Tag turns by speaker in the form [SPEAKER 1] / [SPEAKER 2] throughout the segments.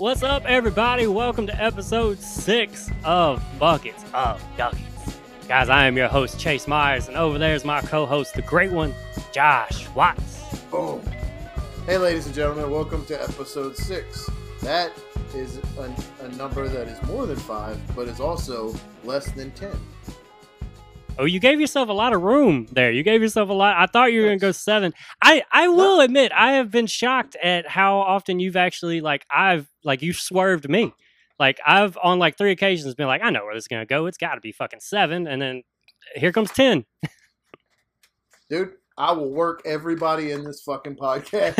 [SPEAKER 1] What's up, everybody? Welcome to episode six of Buckets of Duckets. Guys, I am your host, Chase Myers, and over there is my co host, the great one, Josh Watts.
[SPEAKER 2] Boom. Hey, ladies and gentlemen, welcome to episode six. That is a, a number that is more than five, but is also less than ten.
[SPEAKER 1] Oh, you gave yourself a lot of room there. You gave yourself a lot. I thought you were going to go seven. I, I will admit, I have been shocked at how often you've actually, like, I've, like, you swerved me. Like, I've, on like three occasions, been like, I know where this is going to go. It's got to be fucking seven. And then here comes 10.
[SPEAKER 2] Dude, I will work everybody in this fucking podcast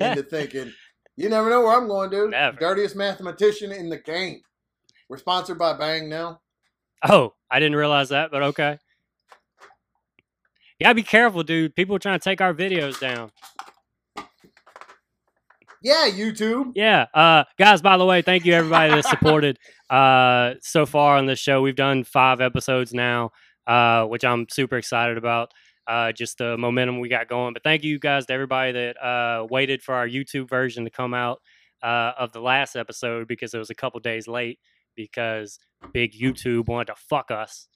[SPEAKER 2] into thinking, you never know where I'm going, dude.
[SPEAKER 1] Never.
[SPEAKER 2] Dirtiest mathematician in the game. We're sponsored by Bang now.
[SPEAKER 1] oh, I didn't realize that, but okay. You gotta be careful, dude. People are trying to take our videos down.
[SPEAKER 2] Yeah, YouTube.
[SPEAKER 1] Yeah. Uh guys, by the way, thank you everybody that supported uh so far on this show. We've done five episodes now, uh, which I'm super excited about. Uh just the momentum we got going. But thank you guys to everybody that uh waited for our YouTube version to come out uh of the last episode because it was a couple days late because big YouTube wanted to fuck us.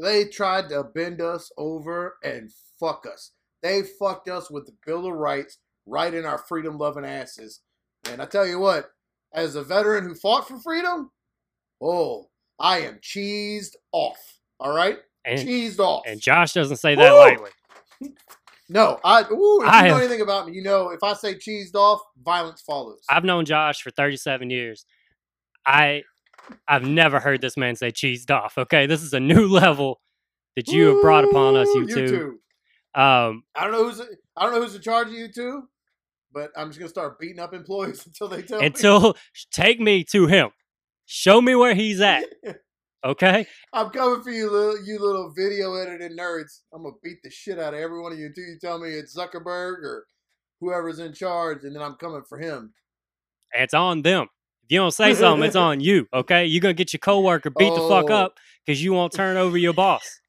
[SPEAKER 2] They tried to bend us over and fuck us. They fucked us with the Bill of Rights right in our freedom loving asses. And I tell you what, as a veteran who fought for freedom, oh, I am cheesed off. All right?
[SPEAKER 1] And
[SPEAKER 2] cheesed off.
[SPEAKER 1] and Josh doesn't say that lightly.
[SPEAKER 2] no, I ooh, if
[SPEAKER 1] I
[SPEAKER 2] you know
[SPEAKER 1] have-
[SPEAKER 2] anything about me, you know if I say cheesed off, violence follows.
[SPEAKER 1] I've known Josh for 37 years. I I've never heard this man say cheesed off. Okay, this is a new level that you have brought upon us,
[SPEAKER 2] Woo,
[SPEAKER 1] YouTube. Um,
[SPEAKER 2] I don't know who's I don't know who's in charge of YouTube, but I'm just gonna start beating up employees until they tell me.
[SPEAKER 1] until take me to him. Show me where he's at. Okay,
[SPEAKER 2] I'm coming for you, little you little video editing nerds. I'm gonna beat the shit out of every one of you until you tell me it's Zuckerberg or whoever's in charge, and then I'm coming for him.
[SPEAKER 1] it's on them. If you don't say something, it's on you. Okay, you're gonna get your coworker beat the fuck
[SPEAKER 2] Oh.
[SPEAKER 1] up because you won't turn over your boss.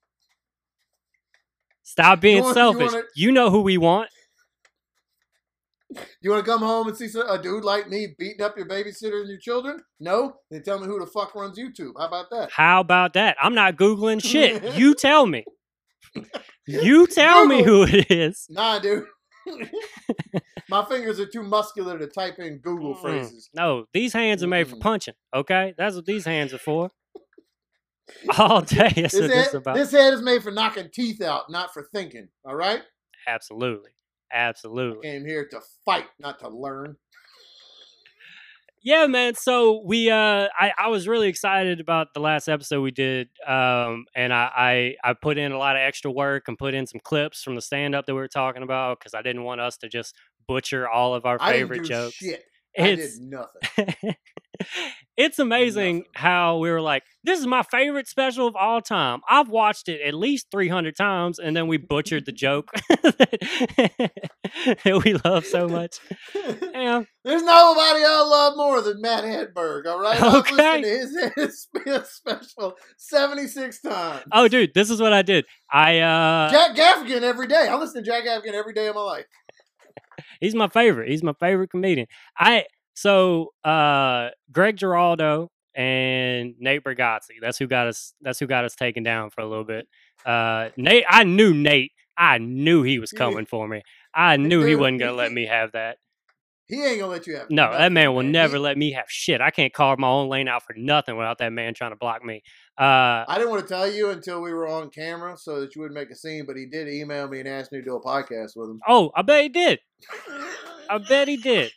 [SPEAKER 1] Stop being
[SPEAKER 2] want- you
[SPEAKER 1] selfish.
[SPEAKER 2] wanna-
[SPEAKER 1] you know who we want.
[SPEAKER 2] You want to come home and see some- a dude like me beating up your babysitter and your children? No? Then tell me who the fuck runs YouTube. How about that?
[SPEAKER 1] How about that? I'm not Googling shit. You tell me. You tell me who it is.
[SPEAKER 2] Nah, dude. My fingers are too muscular to type in Google
[SPEAKER 1] Mm-mm.
[SPEAKER 2] phrases.
[SPEAKER 1] No, these hands are made for
[SPEAKER 2] Mm-mm.
[SPEAKER 1] punching. Okay, that's what these hands are for. All day.
[SPEAKER 2] This head,
[SPEAKER 1] about.
[SPEAKER 2] this head is made for knocking teeth out, not for thinking. All right?
[SPEAKER 1] Absolutely, absolutely.
[SPEAKER 2] Came here to fight, not to learn.
[SPEAKER 1] Yeah, man. So we, uh, I, I was really excited about the last episode we did, um, and I, I, I put in a lot of extra work and put in some clips from the stand up that we were talking about because I didn't want us to just butcher all of our
[SPEAKER 2] I
[SPEAKER 1] favorite
[SPEAKER 2] didn't do
[SPEAKER 1] jokes.
[SPEAKER 2] shit. I
[SPEAKER 1] It's
[SPEAKER 2] did nothing.
[SPEAKER 1] it's amazing how we were like, this is my favorite special of all time. I've watched it at least 300 times, and then we butchered the joke that we love so much. Yeah.
[SPEAKER 2] There's nobody I love more than Matt Hedberg, all right? I've
[SPEAKER 1] Okay.
[SPEAKER 2] listened to his, his special 76 times.
[SPEAKER 1] Oh, dude, this is what I did. I, uh,
[SPEAKER 2] Jack Gaffigan every day. I listen to Jack Gaffigan every day of my life.
[SPEAKER 1] he's my favorite. He's my favorite comedian. I, so, uh, Greg Giraldo and Nate Bargatze. That's who got us, that's who got us taken down for a little bit. Uh, Nate, I knew Nate. I knew he was coming for me. I knew he wasn't gonna let me have that.
[SPEAKER 2] He ain't gonna let you have
[SPEAKER 1] that.
[SPEAKER 2] No,
[SPEAKER 1] that man will never let me have shit. I can't carve my own lane out for nothing without that man trying to block me. Uh,
[SPEAKER 2] I didn't want to tell you until we were on camera so that you wouldn't make a scene, but he did email me and asked me to do a podcast with him.
[SPEAKER 1] oh, I bet he did. I bet he did.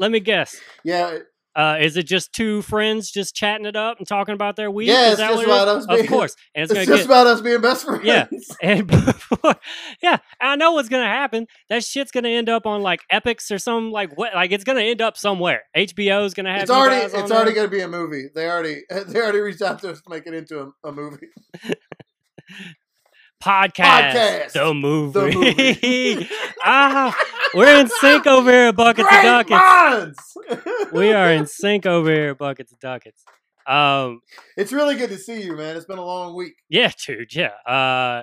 [SPEAKER 1] Let me guess.
[SPEAKER 2] Yeah,
[SPEAKER 1] Uh, is it just two friends just chatting it up and talking about their week?
[SPEAKER 2] Yeah,
[SPEAKER 1] Is
[SPEAKER 2] it's
[SPEAKER 1] that
[SPEAKER 2] just
[SPEAKER 1] what
[SPEAKER 2] about us
[SPEAKER 1] Of
[SPEAKER 2] being-
[SPEAKER 1] course. And it's,
[SPEAKER 2] it's, just
[SPEAKER 1] get
[SPEAKER 2] about us being best friends.
[SPEAKER 1] Yeah. and before, yeah, I know what's gonna happen. That shit's gonna end up on like Epix or some like what? Like it's gonna end up somewhere. HBO's gonna have
[SPEAKER 2] It's already it's already going to be a movie. They already they already reached out to us to make it into a, a movie.
[SPEAKER 1] Podcast,
[SPEAKER 2] Podcast.
[SPEAKER 1] the movie.
[SPEAKER 2] The movie.
[SPEAKER 1] ah, we're in sync over here, buckets
[SPEAKER 2] Great
[SPEAKER 1] of duckets.
[SPEAKER 2] minds!
[SPEAKER 1] We are in sync over here, buckets of duckets. Um,
[SPEAKER 2] It's really good to see you, man. It's been a long week.
[SPEAKER 1] yeah, dude, yeah. Uh,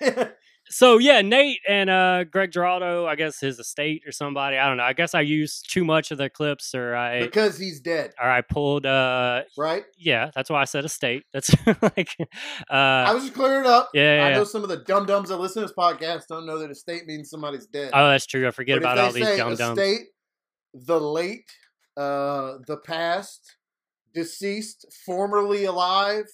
[SPEAKER 1] so yeah, Nate and uh, Greg Giraldo, I guess his estate or somebody. I don't know. I guess I used too much of the clips, or I
[SPEAKER 2] because he's dead,
[SPEAKER 1] or I pulled. uh
[SPEAKER 2] right?
[SPEAKER 1] Yeah, that's why I said estate. That's like. uh
[SPEAKER 2] I was just clearing it up.
[SPEAKER 1] Yeah, yeah,
[SPEAKER 2] I
[SPEAKER 1] yeah.
[SPEAKER 2] know some of the dum dums that listen to this podcast don't know that estate means somebody's dead.
[SPEAKER 1] Oh, that's true. I forget
[SPEAKER 2] But
[SPEAKER 1] about all these dumb dumbs.
[SPEAKER 2] estate, the late, uh, the past, deceased, formerly alive,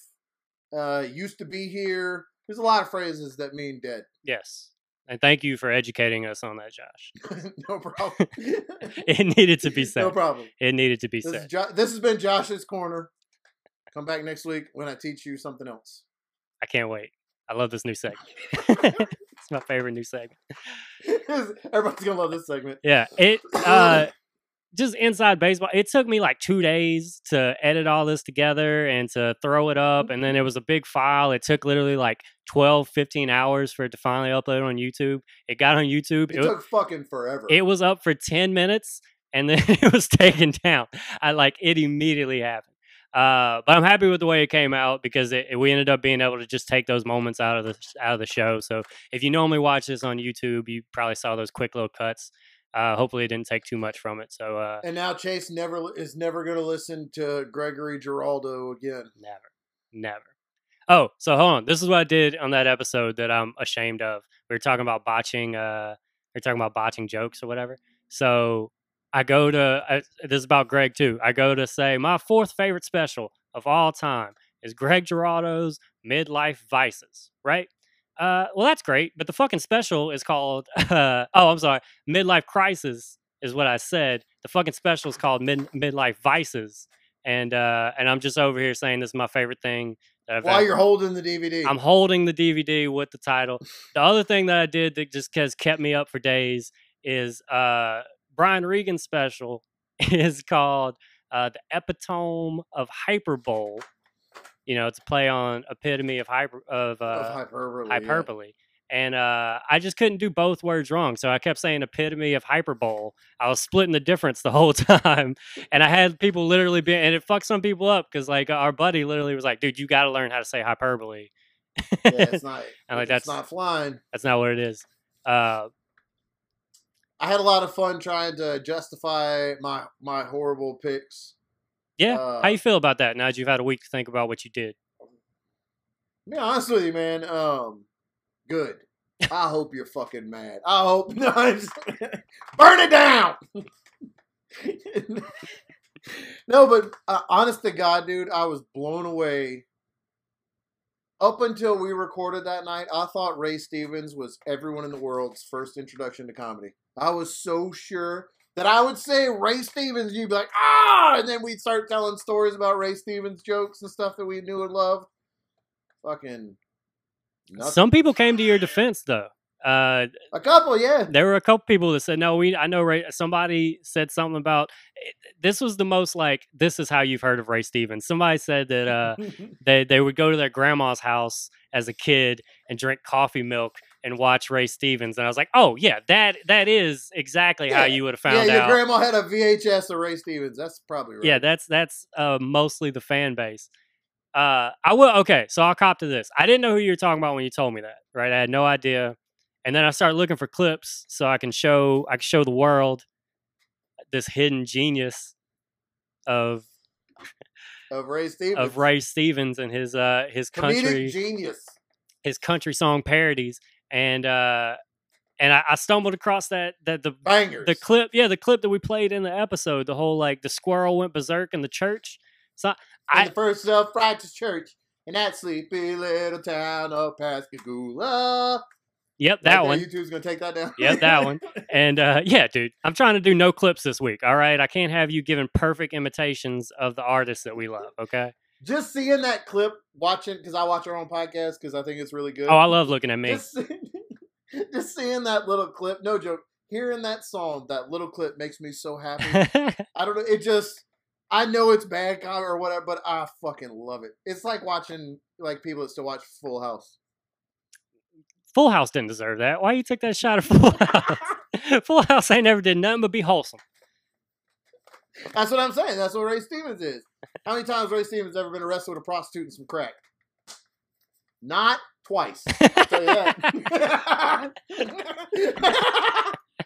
[SPEAKER 2] uh, used to be here. There's a lot of phrases that mean dead.
[SPEAKER 1] Yes, and thank you for educating us on that, Josh.
[SPEAKER 2] no problem.
[SPEAKER 1] It needed to be said.
[SPEAKER 2] no problem.
[SPEAKER 1] It needed to be
[SPEAKER 2] This,
[SPEAKER 1] said.
[SPEAKER 2] jo- this has been Josh's corner. Come back next week when I teach you something else.
[SPEAKER 1] I can't wait. I love this new segment. it's my favorite new segment.
[SPEAKER 2] Everybody's gonna love this segment.
[SPEAKER 1] Yeah, it uh just inside baseball. It took me like 2 days to edit all this together and to throw it up and then it was a big file. It took literally like 12 15 hours for it to finally upload on YouTube. It got on YouTube.
[SPEAKER 2] It,
[SPEAKER 1] It,
[SPEAKER 2] took fucking forever.
[SPEAKER 1] it was up for 10 minutes and then it was taken down. I like it immediately happened. Uh, but I'm happy with the way it came out because it, we ended up being able to just take those moments out of the out of the show. So if you normally watch this on YouTube, you probably saw those quick little cuts. Uh, hopefully, it didn't take too much from it. So uh,
[SPEAKER 2] and now Chase never is never gonna listen to Gregory Giraldo again.
[SPEAKER 1] never, never. Oh, so hold on. This is what I did on that episode that I'm ashamed of. We were talking about botching. Uh, we are talking about botching jokes or whatever. So I go to I, this is about Greg too. I go to say my fourth favorite special of all time is Greg Giraldo's Midlife Vices, right? Uh, well, that's great, but the fucking special is called. Uh, oh, I'm sorry, Midlife Crisis is what I said. The fucking special is called Mid Midlife Vices, and uh, and I'm just over here saying this is my favorite thing that I've
[SPEAKER 2] While
[SPEAKER 1] ever-
[SPEAKER 2] you're holding the DVD,
[SPEAKER 1] I'm holding the DVD with the title. The other thing that I did that just has kept me up for days is uh, Brian Regan's special is called uh, "The Epitome of Hyperbole." You know, it's a play on epitome of hyper of, uh,
[SPEAKER 2] of hyperbole. yeah.
[SPEAKER 1] And uh, I just couldn't do both words wrong. So I kept saying epitome of hyperbole. I was splitting the difference the whole time. And I had people literally be, and it fucked some people up because, like, our buddy literally was like, dude, you got to learn how to say hyperbole.
[SPEAKER 2] Yeah, it's not.
[SPEAKER 1] I'm like,
[SPEAKER 2] it's
[SPEAKER 1] that's-
[SPEAKER 2] not flying.
[SPEAKER 1] That's not what it is. Uh,
[SPEAKER 2] I had a lot of fun trying to justify my my horrible picks.
[SPEAKER 1] Yeah.
[SPEAKER 2] Uh,
[SPEAKER 1] how you feel about that now that you've had a week to think about what you did?
[SPEAKER 2] Be honest with you, man. Um, good. I hope you're fucking mad. I hope no. Burn it down. no, but uh, honest to God, dude, I was blown away. Up until we recorded that night, I thought Ray Stevens was everyone in the world's first introduction to comedy. I was so sure that I would say Ray Stevens, you'd be like, ah, and then we'd start telling stories about Ray Stevens jokes and stuff that we knew and loved. Fucking nothing.
[SPEAKER 1] Some people came to your defense, though. Uh,
[SPEAKER 2] a couple, yeah.
[SPEAKER 1] there were a couple people that said, "No, we." I know. Ray, somebody said something about this was the most like this is how you've heard of Ray Stevens. Somebody said that uh, they they would go to their grandma's house as a kid and drink coffee milk and watch Ray Stevens, and I was like, "Oh yeah, that that is exactly how you would have found out."
[SPEAKER 2] yeah, your
[SPEAKER 1] out."
[SPEAKER 2] grandma had a VHS of Ray Stevens. That's probably right.
[SPEAKER 1] Yeah, that's that's uh, mostly the fan base. Uh, I will. Okay, so I'll cop to this. I didn't know who you were talking about when you told me that. Right, I had no idea. And then I started looking for clips so I can show I can show the world this hidden genius of
[SPEAKER 2] of Ray Stevens.
[SPEAKER 1] of Ray Stevens and his uh his
[SPEAKER 2] Comedic
[SPEAKER 1] country
[SPEAKER 2] genius.
[SPEAKER 1] his country song parodies and uh and I, I stumbled across that that the
[SPEAKER 2] Bangers.
[SPEAKER 1] the clip yeah the clip that we played in the episode the whole like the squirrel went berserk in the church so
[SPEAKER 2] In
[SPEAKER 1] I
[SPEAKER 2] the first self-righteous church in that sleepy little town of Pascagoula.
[SPEAKER 1] yep that one
[SPEAKER 2] YouTube's gonna take that down.
[SPEAKER 1] Yep, that one. and uh yeah dude i'm trying to do no clips this week all right i can't have you giving perfect imitations of the artists that we love okay
[SPEAKER 2] Just seeing that clip, watching because I watch our own podcast because I think it's really good.
[SPEAKER 1] oh i love looking at me
[SPEAKER 2] Just, just seeing that little clip, no joke. Hearing that song, that little clip makes me so happy. I don't know. It just, I know it's bad comedy or whatever, but I fucking love it. It's like watching like people that still watch Full House.
[SPEAKER 1] full house didn't deserve that why you took that shot at full house full house ain't never did nothing but be wholesome
[SPEAKER 2] That's what I'm saying. That's what Ray Stevens is. How many times Ray Stevens ever been arrested with a prostitute and some crack? Not twice. I'll tell you that.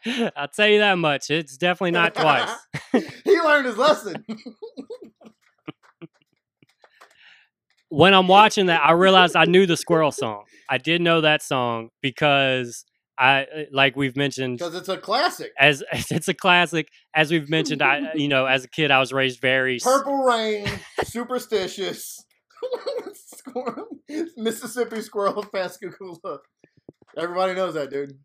[SPEAKER 1] I'll tell you that much. It's definitely not twice.
[SPEAKER 2] he learned his lesson.
[SPEAKER 1] when I'm watching that, I realized I knew the squirrel song. I did know that song because I uh, like we've mentioned
[SPEAKER 2] Because it's a classic.
[SPEAKER 1] as it's a classic. As we've mentioned, I you know as a kid I was raised very
[SPEAKER 2] Purple Rain, Superstitious, Mississippi Squirrel, Pascagoula. Everybody knows that, dude.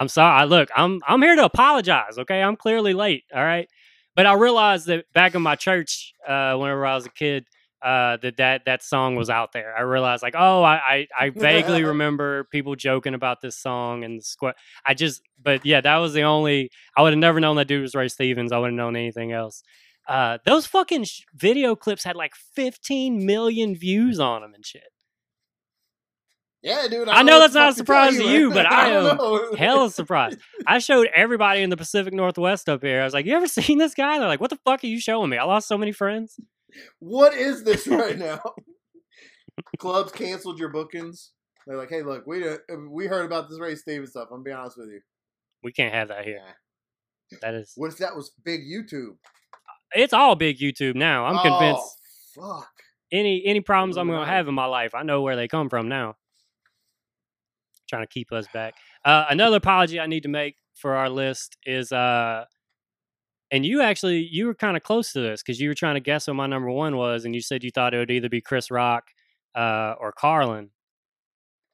[SPEAKER 1] I'm sorry. I- Look, I'm I'm here to apologize. Okay, I'm clearly late. All right, but I realized that back in my church, uh, whenever I was a kid, uh, that that that song was out there. I realized like, oh, I I, I vaguely remember people joking about this song and the square. I just, but yeah, that was the only. I would have never known that dude was Ray Stevens. I wouldn't have known anything else. Uh, those fucking sh- video clips had like 15 million views on them and shit.
[SPEAKER 2] Yeah, dude.
[SPEAKER 1] I
[SPEAKER 2] don't
[SPEAKER 1] know that's not a surprise to you, but I
[SPEAKER 2] don't
[SPEAKER 1] am
[SPEAKER 2] know.
[SPEAKER 1] hell is surprised. I showed everybody in the Pacific Northwest up here. I was like, "You ever seen this guy?" They're like, "What the fuck are you showing me?" I lost so many friends.
[SPEAKER 2] What is this right now? Clubs canceled your bookings. They're like, hey, look, we we heard about this Ray Stevens stuff. I'm gonna be honest with you.
[SPEAKER 1] We can't have that here. That is,
[SPEAKER 2] What if that was big YouTube?
[SPEAKER 1] it's all big YouTube now. I'm convinced.
[SPEAKER 2] Oh, fuck.
[SPEAKER 1] Any any problems I'm gonna have in my life, I know where they come from now. Trying to keep us back. Uh, another apology I need to make for our list is, uh, and you actually you were kind of close to this because you were trying to guess what my number one was, and you said you thought it would either be Chris Rock uh, or Carlin.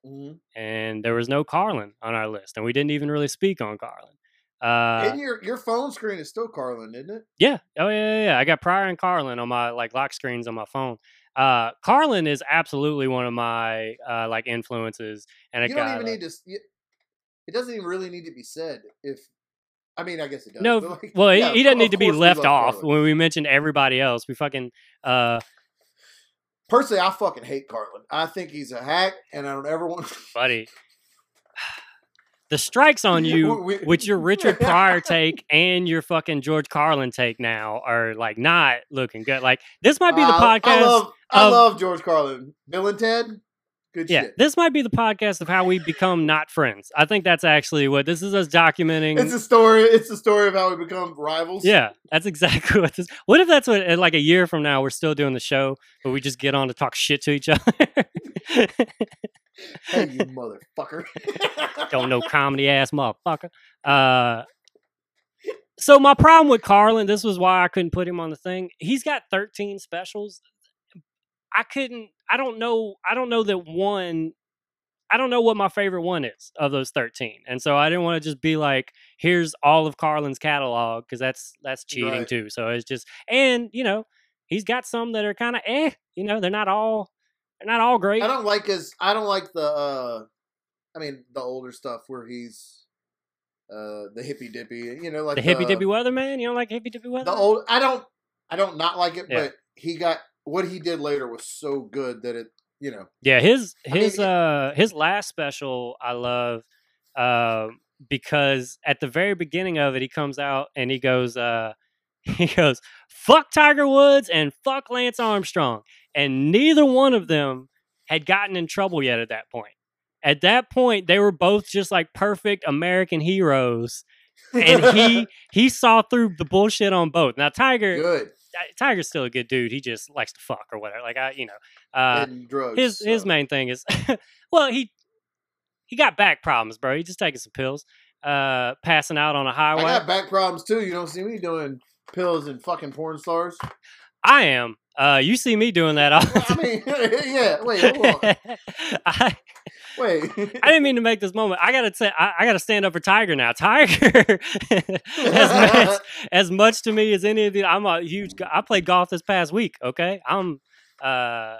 [SPEAKER 2] Mhm.
[SPEAKER 1] and there was no Carlin on our list, and we didn't even really speak on Carlin. Uh,
[SPEAKER 2] and your your phone screen is still Carlin, isn't it?
[SPEAKER 1] yeah, oh yeah, yeah, yeah. I got Pryor and Carlin on my like lock screens on my phone. Uh, Carlin is absolutely one of my uh, like influences, and
[SPEAKER 2] you don't even
[SPEAKER 1] that-
[SPEAKER 2] need to. It doesn't even really need to be said. If I mean, I guess it does.
[SPEAKER 1] no,
[SPEAKER 2] like,
[SPEAKER 1] well, he-
[SPEAKER 2] yeah,
[SPEAKER 1] he, doesn't need to be left off
[SPEAKER 2] Carlin.
[SPEAKER 1] when we mentioned everybody else. We fucking uh,
[SPEAKER 2] Personally, I fucking hate Carlin. I think he's a hack, and I don't ever want.
[SPEAKER 1] buddy. The strikes on you
[SPEAKER 2] We- we-
[SPEAKER 1] with your Richard Pryor take and your fucking George Carlin take now are like not looking good. Like this might be the
[SPEAKER 2] I-
[SPEAKER 1] podcast.
[SPEAKER 2] I love, I
[SPEAKER 1] of-
[SPEAKER 2] love George Carlin. Bill and Ted, good
[SPEAKER 1] yeah,
[SPEAKER 2] shit.
[SPEAKER 1] this might be the podcast of how we become not friends. I think that's actually what this is us documenting.
[SPEAKER 2] It's a story. It's a story of how we become rivals.
[SPEAKER 1] yeah, that's exactly what this. What if that's what like a year from now we're still doing the show, but we just get on to talk shit to each other?
[SPEAKER 2] Hey, you motherfucker.
[SPEAKER 1] Don't know comedy ass motherfucker. Uh, so my problem with Carlin, this was why I couldn't put him on the thing. He's got 13 specials. I couldn't. I don't know. I don't know that one. I don't know what my favorite one is of those 13. And so I didn't want to just be like, here's all of Carlin's catalog because that's that's cheating
[SPEAKER 2] Right.
[SPEAKER 1] too. So it's just and you know, he's got some that are kind of eh, you know, they're not all they're not all great.
[SPEAKER 2] I don't like his. I don't like the. uh I mean, the older stuff where he's uh the hippy dippy. You know, like
[SPEAKER 1] the hippy dippy weatherman, you don't like hippy dippy weatherman?
[SPEAKER 2] The old. I don't. I don't not like it,
[SPEAKER 1] Yeah.
[SPEAKER 2] but he got what he did later was so good that it. You know.
[SPEAKER 1] Yeah, his
[SPEAKER 2] I mean,
[SPEAKER 1] his uh his last special I love um because at the very beginning of it he comes out and he goes uh he goes fuck Tiger Woods and fuck Lance Armstrong and neither one of them had gotten in trouble yet at that point. At that point they were both just like perfect American heroes and he he saw through the bullshit on both. Now Tiger
[SPEAKER 2] good
[SPEAKER 1] Tiger's still a good dude. He just likes to fuck or whatever. Like I you know uh
[SPEAKER 2] drugs.
[SPEAKER 1] his his main thing is well he he got back problems bro he just taking some pills uh passing out on a highway I
[SPEAKER 2] got back problems too. You don't see me doing pills and fucking porn stars.
[SPEAKER 1] I am uh you see me doing that all
[SPEAKER 2] I mean, yeah. Wait, hold on.
[SPEAKER 1] I,
[SPEAKER 2] Wait,
[SPEAKER 1] I didn't mean to make this moment. I gotta say, I, I gotta stand up for Tiger now. Tiger, as, much, as much to me as any of the. I'm a huge. I played golf this past week. Okay, I'm, uh,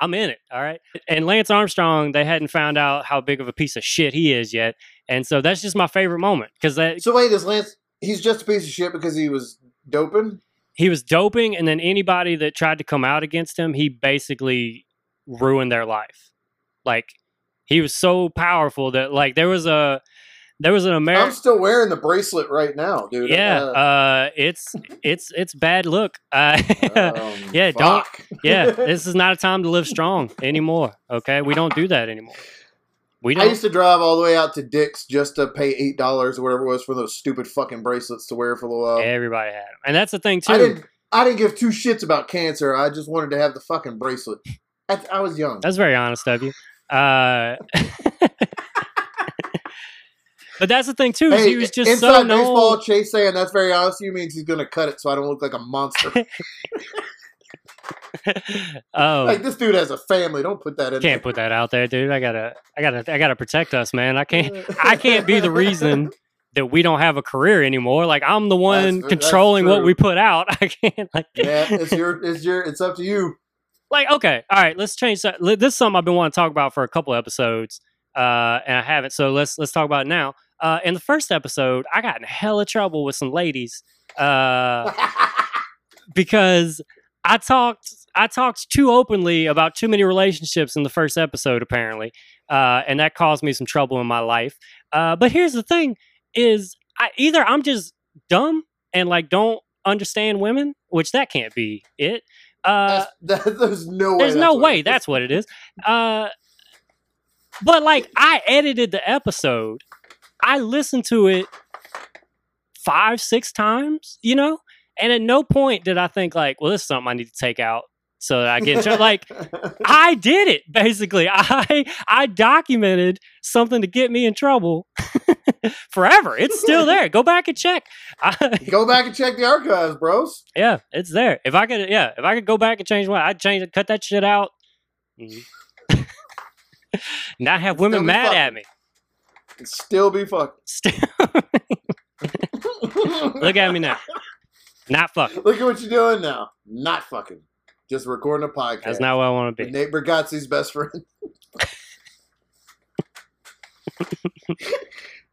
[SPEAKER 1] I'm in it. All right. And Lance Armstrong, they hadn't found out how big of a piece of shit he is yet, and so that's just my favorite moment because that
[SPEAKER 2] so wait, is Lance? He's just a piece of shit because he was doping.
[SPEAKER 1] He was doping, and then anybody that tried to come out against him, he basically ruined their life. Like he was so powerful that like there was a there was an American.
[SPEAKER 2] I'm still wearing the bracelet right now, dude.
[SPEAKER 1] Yeah,
[SPEAKER 2] Uh,
[SPEAKER 1] uh, it's it's it's bad look. Uh,
[SPEAKER 2] um,
[SPEAKER 1] yeah, don't- yeah, this is not a time to live strong anymore. Okay, we don't do that anymore. We
[SPEAKER 2] I
[SPEAKER 1] don't.
[SPEAKER 2] used to drive all the way out to Dick's just to pay eight dollars or whatever it was for those stupid fucking bracelets to wear for a little while.
[SPEAKER 1] Everybody had them, and that's the thing too.
[SPEAKER 2] I didn't. I didn't give two shits about cancer. I just wanted to have the fucking bracelet. I, I was young.
[SPEAKER 1] That's very honest of you. Uh, but that's the thing too.
[SPEAKER 2] Hey,
[SPEAKER 1] he was just
[SPEAKER 2] inside
[SPEAKER 1] so known.
[SPEAKER 2] baseball. Chase saying that's very honest. You means he's gonna cut it so I don't look like a monster.
[SPEAKER 1] oh,
[SPEAKER 2] like this dude has a family. Don't put that in.
[SPEAKER 1] can't put that out there, dude. I gotta, I gotta, I gotta protect us, man. I can't, I can't be the reason that we don't have a career anymore. Like I'm the one
[SPEAKER 2] That's- that's
[SPEAKER 1] controlling what we put out. I can't, like,
[SPEAKER 2] Yeah, it's your. It's your. It's up to you.
[SPEAKER 1] like okay, all right. Let's change that. This is something I've been wanting to talk about for a couple episodes, uh, and I haven't. So let's let's talk about it now. Uh, in the first episode, I got in hella trouble with some ladies. Uh, because I talked I talked too openly about too many relationships in the first episode, apparently, uh, and that caused me some trouble in my life. Uh, but here's the thing: is I, either I'm just dumb and like don't understand women, which that can't be it. Uh,
[SPEAKER 2] that- there's no way.
[SPEAKER 1] there's
[SPEAKER 2] that's
[SPEAKER 1] no
[SPEAKER 2] what
[SPEAKER 1] way
[SPEAKER 2] it is.
[SPEAKER 1] that's what it is. Uh, but like I edited the episode, I listened to it five, six times, you know, and at no point did I think like, well, this is something I need to take out so that I get in like I did it basically. I I documented something to get me in trouble forever. It's still there. Go back and check. I,
[SPEAKER 2] Go back and check the archives, bros.
[SPEAKER 1] yeah, it's there. If I could, yeah, if I could go back and change one, I'd change it, cut that shit out. Mhm. Not have women mad at me.
[SPEAKER 2] Still be fucking.
[SPEAKER 1] Still, look at me now. Not fucking.
[SPEAKER 2] Look at what you're doing now. Not fucking. Just recording a podcast.
[SPEAKER 1] That's not what I want to be.
[SPEAKER 2] Nate Bargatze's best friend.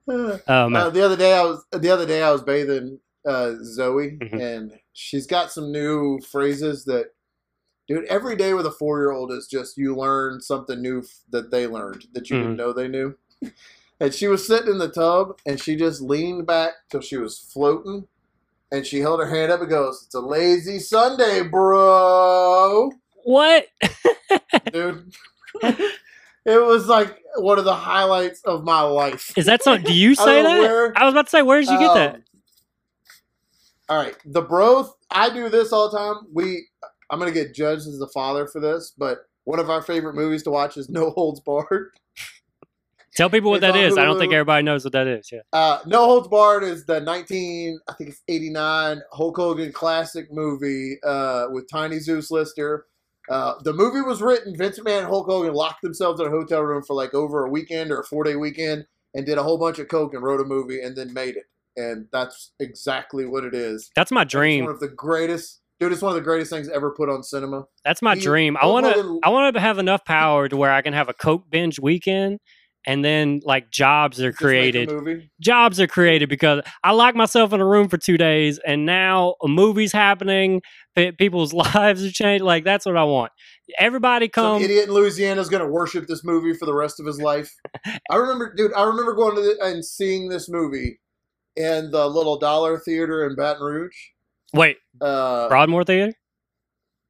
[SPEAKER 1] Oh
[SPEAKER 2] Uh,
[SPEAKER 1] man.
[SPEAKER 2] the other day I was the other day I was bathing uh, Zoe
[SPEAKER 1] Mhm.
[SPEAKER 2] and she's got some new phrases that dude every day with a 4-year-old is just you learn something new f- that they learned that you
[SPEAKER 1] Mm-hmm.
[SPEAKER 2] didn't know they knew. And she was sitting in the tub and she just leaned back till she was floating and she held her hand up and goes, "It's a lazy Sunday, bro."
[SPEAKER 1] What?
[SPEAKER 2] Dude. it was like one of the highlights of my life.
[SPEAKER 1] Is that something? Do you say
[SPEAKER 2] don't
[SPEAKER 1] that?
[SPEAKER 2] where-
[SPEAKER 1] I was about to say, where did you get that?
[SPEAKER 2] Um, All right, the bros. I do this all the time. We, I'm gonna get judged as the father for this, but one of our favorite movies to watch is No Holds Barred.
[SPEAKER 1] Tell people what that
[SPEAKER 2] is.
[SPEAKER 1] is. I don't think everybody knows what that is. Yeah.
[SPEAKER 2] Uh, no Holds Barred is the 19, I think it's 89 Hulk Hogan classic movie uh, with Tiny Zeus Lister. Uh, the movie was written. Vince McMahon and Hulk Hogan locked themselves in a hotel room for like over a weekend or a four day weekend and did a whole bunch of coke and wrote a movie and then made it. And that's exactly what it is.
[SPEAKER 1] That's my
[SPEAKER 2] It's
[SPEAKER 1] dream.
[SPEAKER 2] one of the greatest, dude. It's one of the greatest things ever put on cinema.
[SPEAKER 1] That's my
[SPEAKER 2] He-
[SPEAKER 1] dream. I want to. I want to have enough power to where I can have a coke binge weekend, and then like jobs are
[SPEAKER 2] Just
[SPEAKER 1] created. Jobs are created because I locked myself in a room for two days, and now a movie's happening. People's lives are changed. Like that's what I want. Everybody
[SPEAKER 2] Some
[SPEAKER 1] come.
[SPEAKER 2] idiot in Louisiana is going to worship this movie for the rest of his life. I remember, dude. I remember going to the, and seeing this movie in the little dollar theater in Baton Rouge.
[SPEAKER 1] Wait,
[SPEAKER 2] Uh,
[SPEAKER 1] Broadmoor Theater.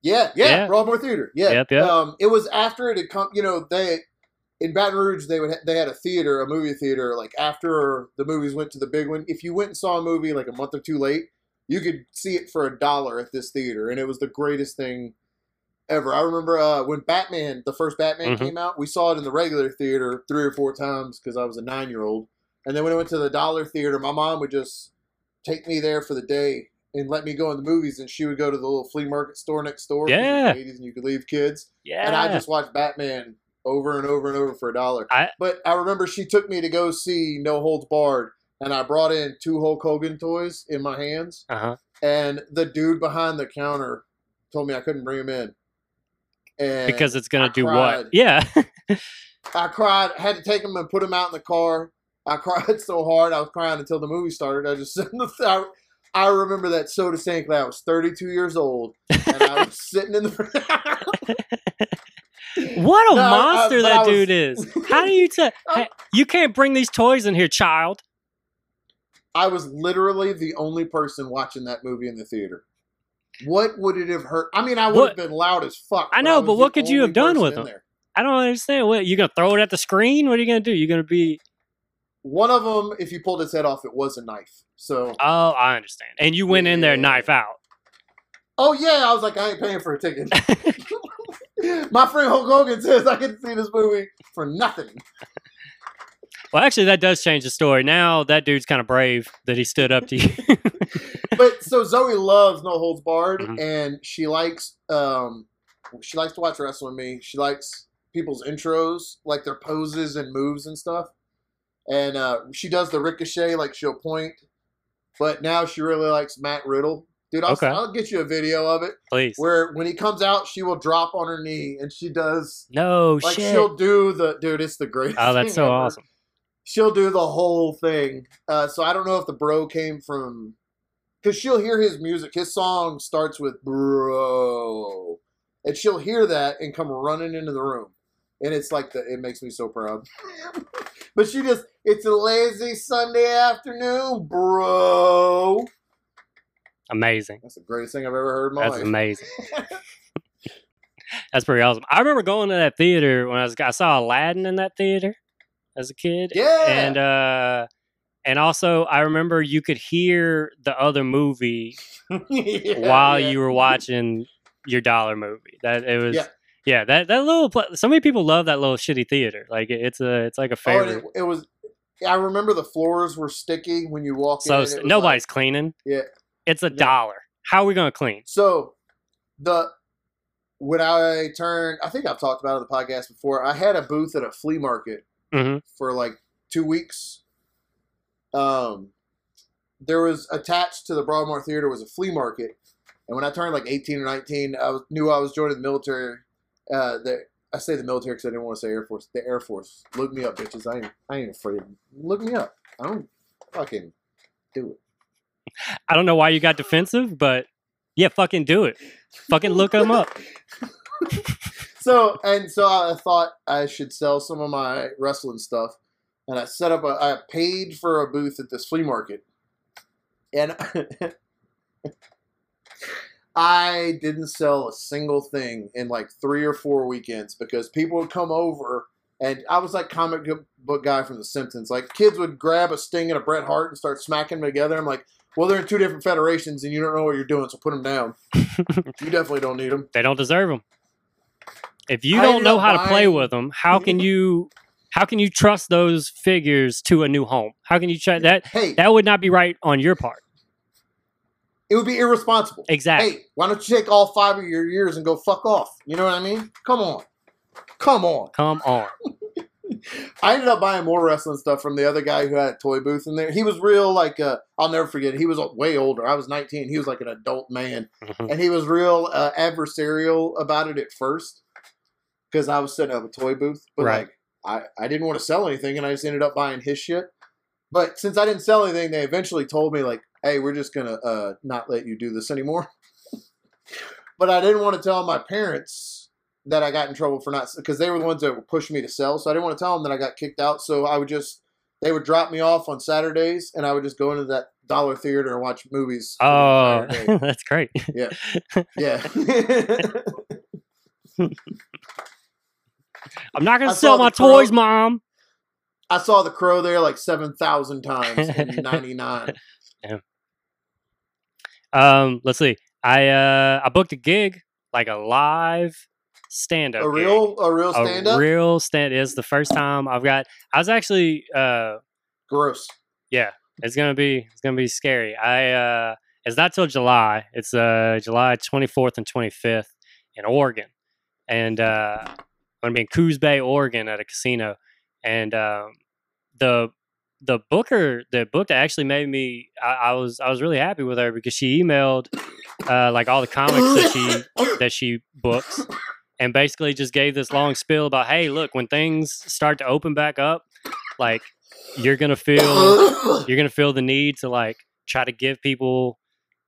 [SPEAKER 2] yeah, yeah,
[SPEAKER 1] Yeah.
[SPEAKER 2] Broadmoor Theater. Yeah,
[SPEAKER 1] Yep, yep.
[SPEAKER 2] Um, it was after it had come. You know, they in Baton Rouge they would ha- they had a theater, a movie theater. Like after the movies went to the big one, if you went and saw a movie like a month or two late, you could see it for a dollar at this theater, and it was the greatest thing ever. I remember uh, when Batman, the first Batman
[SPEAKER 1] Mhm.
[SPEAKER 2] came out, we saw it in the regular theater three or four times because I was a nine year old, and then when I went to the dollar theater, my mom would just take me there for the day. And let me go in the movies, and she would go to the little flea market store next door.
[SPEAKER 1] Yeah.
[SPEAKER 2] the 80s, and you could leave kids
[SPEAKER 1] Yeah.
[SPEAKER 2] and I just watched Batman over and over and over for a dollar.
[SPEAKER 1] I-
[SPEAKER 2] but I remember she took me to go see No Holds Barred, and I brought in two Hulk Hogan toys in my hands,
[SPEAKER 1] Uh huh.
[SPEAKER 2] and the dude behind the counter told me I couldn't bring them in. And
[SPEAKER 1] Because it's gonna
[SPEAKER 2] I
[SPEAKER 1] do
[SPEAKER 2] cried.
[SPEAKER 1] what? Yeah.
[SPEAKER 2] I cried, had to take them and put them out in the car. I cried so hard, I was crying until the movie started. I just I, I remember that so distinctly. I was 32 years old, and I was sitting in the.
[SPEAKER 1] What a
[SPEAKER 2] No, I-
[SPEAKER 1] monster that
[SPEAKER 2] I was-
[SPEAKER 1] dude is. How do you tell? You can't bring these toys in here, child.
[SPEAKER 2] I was literally the only person watching that movie in the theater. What would it have hurt? I mean, I would have been loud as fuck.
[SPEAKER 1] I know, but what could you have done with them?
[SPEAKER 2] there.
[SPEAKER 1] I don't understand. What you gonna throw it at the screen? What are you gonna do? You're gonna be
[SPEAKER 2] One of them, if you pulled his head off, it was a knife. So,
[SPEAKER 1] oh, I understand. And you went in there
[SPEAKER 2] Yeah.
[SPEAKER 1] knife out.
[SPEAKER 2] oh yeah, I was like, I ain't paying for a ticket. My friend Hulk Hogan says I get to see this movie for nothing.
[SPEAKER 1] Well, actually, that does change the story. Now that dude's kind of brave that he stood up to you.
[SPEAKER 2] But so Zoe loves No Holds Barred,
[SPEAKER 1] Mhm.
[SPEAKER 2] and she likes um, she likes to watch wrestling. with Me, she likes people's intros, like their poses and moves and stuff. And uh, she does the ricochet, like she'll point. But now she really likes Matt Riddle, dude. I'll,
[SPEAKER 1] Okay.
[SPEAKER 2] I'll get you a video of it
[SPEAKER 1] Please.
[SPEAKER 2] where when he comes out, she will drop on her knee and she does
[SPEAKER 1] No
[SPEAKER 2] like
[SPEAKER 1] shit.
[SPEAKER 2] she'll do the dude. It's the greatest.
[SPEAKER 1] Oh, that's so
[SPEAKER 2] ever.
[SPEAKER 1] awesome.
[SPEAKER 2] She'll do the whole thing. Uh, so I don't know if the bro came from because she'll hear his music. His song starts with bro, and she'll hear that and come running into the room, and it's like the it makes me so proud. but she just it's a lazy Sunday afternoon, bro.
[SPEAKER 1] Amazing.
[SPEAKER 2] That's the greatest thing I've ever heard in my
[SPEAKER 1] That's
[SPEAKER 2] life.
[SPEAKER 1] amazing. That's pretty awesome. I remember going to that theater when I was I saw Aladdin in that theater as a kid.
[SPEAKER 2] Yeah.
[SPEAKER 1] And uh and also I remember you could hear the other movie
[SPEAKER 2] Yeah,
[SPEAKER 1] while
[SPEAKER 2] yeah.
[SPEAKER 1] you were watching your dollar movie. That it was
[SPEAKER 2] Yeah.
[SPEAKER 1] Yeah, that that little pla so many people love that little shitty theater. Like it- it's a it's like a
[SPEAKER 2] Oh,
[SPEAKER 1] favorite.
[SPEAKER 2] it, it was. I remember the floors were sticky when you walk in.
[SPEAKER 1] so
[SPEAKER 2] and
[SPEAKER 1] s-
[SPEAKER 2] it was
[SPEAKER 1] nobody's
[SPEAKER 2] like-
[SPEAKER 1] cleaning.
[SPEAKER 2] yeah.
[SPEAKER 1] It's a
[SPEAKER 2] No.
[SPEAKER 1] dollar. How are we gonna clean?
[SPEAKER 2] So the when I turned, I think I've talked about it on the podcast before. I had a booth at a flea market
[SPEAKER 1] hmm
[SPEAKER 2] for like two weeks. Um, there was attached to the Broadmoor Theater was a flea market, and when I turned like eighteen or nineteen, I was, knew I was joining the military. Uh, the I say the military because I didn't want to say Air Force. The Air Force. Look me up, bitches. I ain't, I ain't afraid. Look me up. I don't fucking do it.
[SPEAKER 1] I don't know why you got defensive, but yeah, fucking do it. Fucking look them up.
[SPEAKER 2] so and so I thought I should sell some of my wrestling stuff, and I set up a I paid for a booth at this flea market, and I didn't sell a single thing in like three or four weekends because people would come over. And I was like comic book guy from The Simpsons. Like kids would grab a Sting and a Bret Hart and start smacking them together. I'm like, well, they're in two different federations, and you don't know what you're doing, so put them down. you definitely don't need them.
[SPEAKER 1] They don't deserve them. If you
[SPEAKER 2] I
[SPEAKER 1] don't know how to play with them, how can you how can you trust those figures to a new home? How can you try that?
[SPEAKER 2] Hey,
[SPEAKER 1] That would not be right on your part.
[SPEAKER 2] It would be irresponsible.
[SPEAKER 1] Exactly.
[SPEAKER 2] Hey, why don't you take all five of your years and go fuck off? You know what I mean? Come on. Come on.
[SPEAKER 1] Come on.
[SPEAKER 2] I ended up buying more wrestling stuff from the other guy who had a toy booth in there. He was real, like, uh, I'll never forget. He was way older. I was 19. He was like an adult man.
[SPEAKER 1] Mhm.
[SPEAKER 2] And he was real uh, adversarial about it at first because I was setting up a toy booth. But,
[SPEAKER 1] Right.
[SPEAKER 2] like, I, I didn't want to sell anything and I just ended up buying his shit. But since I didn't sell anything, they eventually told me, like, hey, we're just going to uh, not let you do this anymore. but I didn't want to tell my parents that I got in trouble for not because they were the ones that were pushing me to sell. So I didn't want to tell them that I got kicked out. So I would just they would drop me off on Saturdays, and I would just go into that dollar theater and watch movies.
[SPEAKER 1] Oh, that's great.
[SPEAKER 2] yeah. Yeah.
[SPEAKER 1] I'm not gonna
[SPEAKER 2] I
[SPEAKER 1] sell my
[SPEAKER 2] crow.
[SPEAKER 1] toys, mom.
[SPEAKER 2] I saw The Crow there like seven thousand times in '99.
[SPEAKER 1] Um, let's see. I uh I booked a gig, like a live stand up.
[SPEAKER 2] A real, a real stand
[SPEAKER 1] a
[SPEAKER 2] up.
[SPEAKER 1] real stand is the first time I've got. I was actually uh
[SPEAKER 2] Gross.
[SPEAKER 1] yeah, it's gonna be it's gonna be scary. I uh it's not till July. It's uh July 24th and 25th in Oregon, and uh I'm gonna be in Coos Bay, Oregon, at a casino, and um the the booker that booked it actually made me I, I was I was really happy with her because she emailed uh like all the comics that she that she books and basically just gave this long spiel about hey look when things start to open back up like you're gonna feel you're gonna feel the need to like try to give people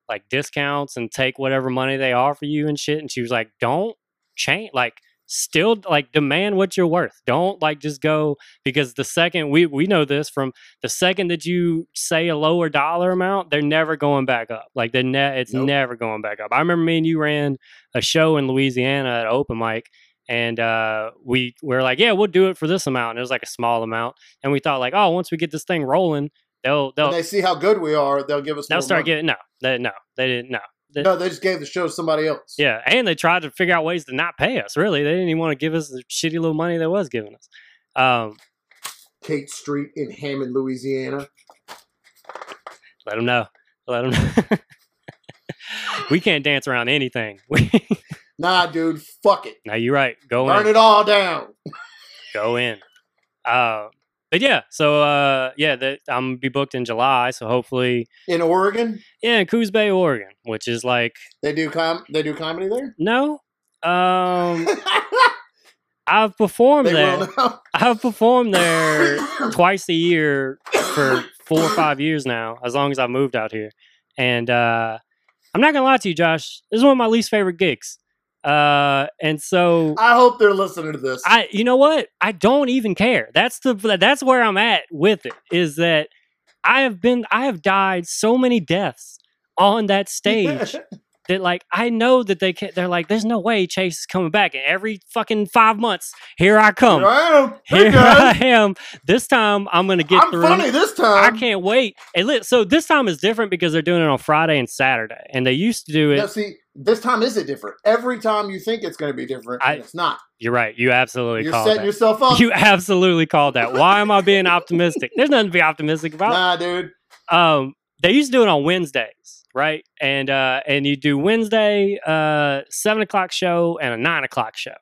[SPEAKER 1] like discounts and take whatever money they offer you and shit. And she was like don't change like still like demand what you're worth. Don't like just go because the second we we know this from the second that you say a lower dollar amount, they're never going back up. Like they ne- it's
[SPEAKER 2] Nope.
[SPEAKER 1] never going back up. I remember me and you ran a show in Louisiana at open mic and uh, we, we were like, yeah, we'll do it for this amount. And it was like a small amount. And we thought like, oh, once we get this thing rolling, they'll they'll
[SPEAKER 2] When they see how good we are, they'll give us.
[SPEAKER 1] they'll
[SPEAKER 2] more
[SPEAKER 1] start
[SPEAKER 2] money.
[SPEAKER 1] getting no, they no, they didn't no. They-
[SPEAKER 2] No, they just gave the show to somebody else.
[SPEAKER 1] Yeah, and they tried to figure out ways to not pay us. Really, they didn't even want to give us the shitty little money they was giving us. Um,
[SPEAKER 2] Cate Street in Hammond, Louisiana.
[SPEAKER 1] let them know. Let them know. we can't dance around anything.
[SPEAKER 2] Nah, dude, fuck it.
[SPEAKER 1] now you're right. Go
[SPEAKER 2] Burn
[SPEAKER 1] in.
[SPEAKER 2] it all down.
[SPEAKER 1] Go in. Uh, but yeah, so uh, yeah, that I'm gonna be booked in July. So hopefully,
[SPEAKER 2] In Oregon,
[SPEAKER 1] yeah, in Coos Bay, Oregon, which is like
[SPEAKER 2] they do com they do comedy there.
[SPEAKER 1] no. Um, I've performed
[SPEAKER 2] they
[SPEAKER 1] there. I've performed there twice a year for four or five years now, as long as I've moved out here. And uh, I'm not gonna lie to you, Josh. This is one of my least favorite gigs. Uh, and so
[SPEAKER 2] I hope they're listening to this.
[SPEAKER 1] I, you know what? I don't even care. That's the that's where I'm at with it. Is that I have been I have died so many deaths on that stage that like I know that they can They're like, there's no way Chase is coming back. And every fucking five months, here I come.
[SPEAKER 2] Here I am. Hey
[SPEAKER 1] Here I am. This time I'm gonna get
[SPEAKER 2] I'm
[SPEAKER 1] through.
[SPEAKER 2] funny this time.
[SPEAKER 1] I can't wait. And so this time is different because they're doing it on Friday and Saturday, and they used to do it.
[SPEAKER 2] Now, see, this time is it different? Every time you think it's going to be different,
[SPEAKER 1] I-
[SPEAKER 2] it's not.
[SPEAKER 1] You're right. You absolutely
[SPEAKER 2] You're setting
[SPEAKER 1] that.
[SPEAKER 2] yourself up.
[SPEAKER 1] You absolutely called that. Why am I being optimistic? There's nothing to be optimistic about.
[SPEAKER 2] nah, dude.
[SPEAKER 1] Um, they used to do it on Wednesdays, right? And uh, and you do Wednesday, uh, seven o'clock show and a nine o'clock show.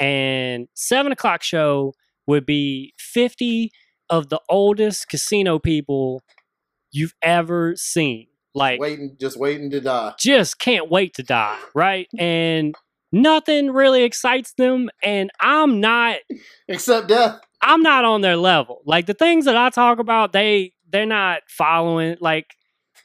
[SPEAKER 1] And seven o'clock show would be fifty of the oldest casino people you've ever seen. Like
[SPEAKER 2] Waiting, just waiting to die.
[SPEAKER 1] just can't wait to die, right? And nothing really excites them. And I'm not
[SPEAKER 2] Except death.
[SPEAKER 1] I'm not on their level. Like the things that I talk about, they they're not following. Like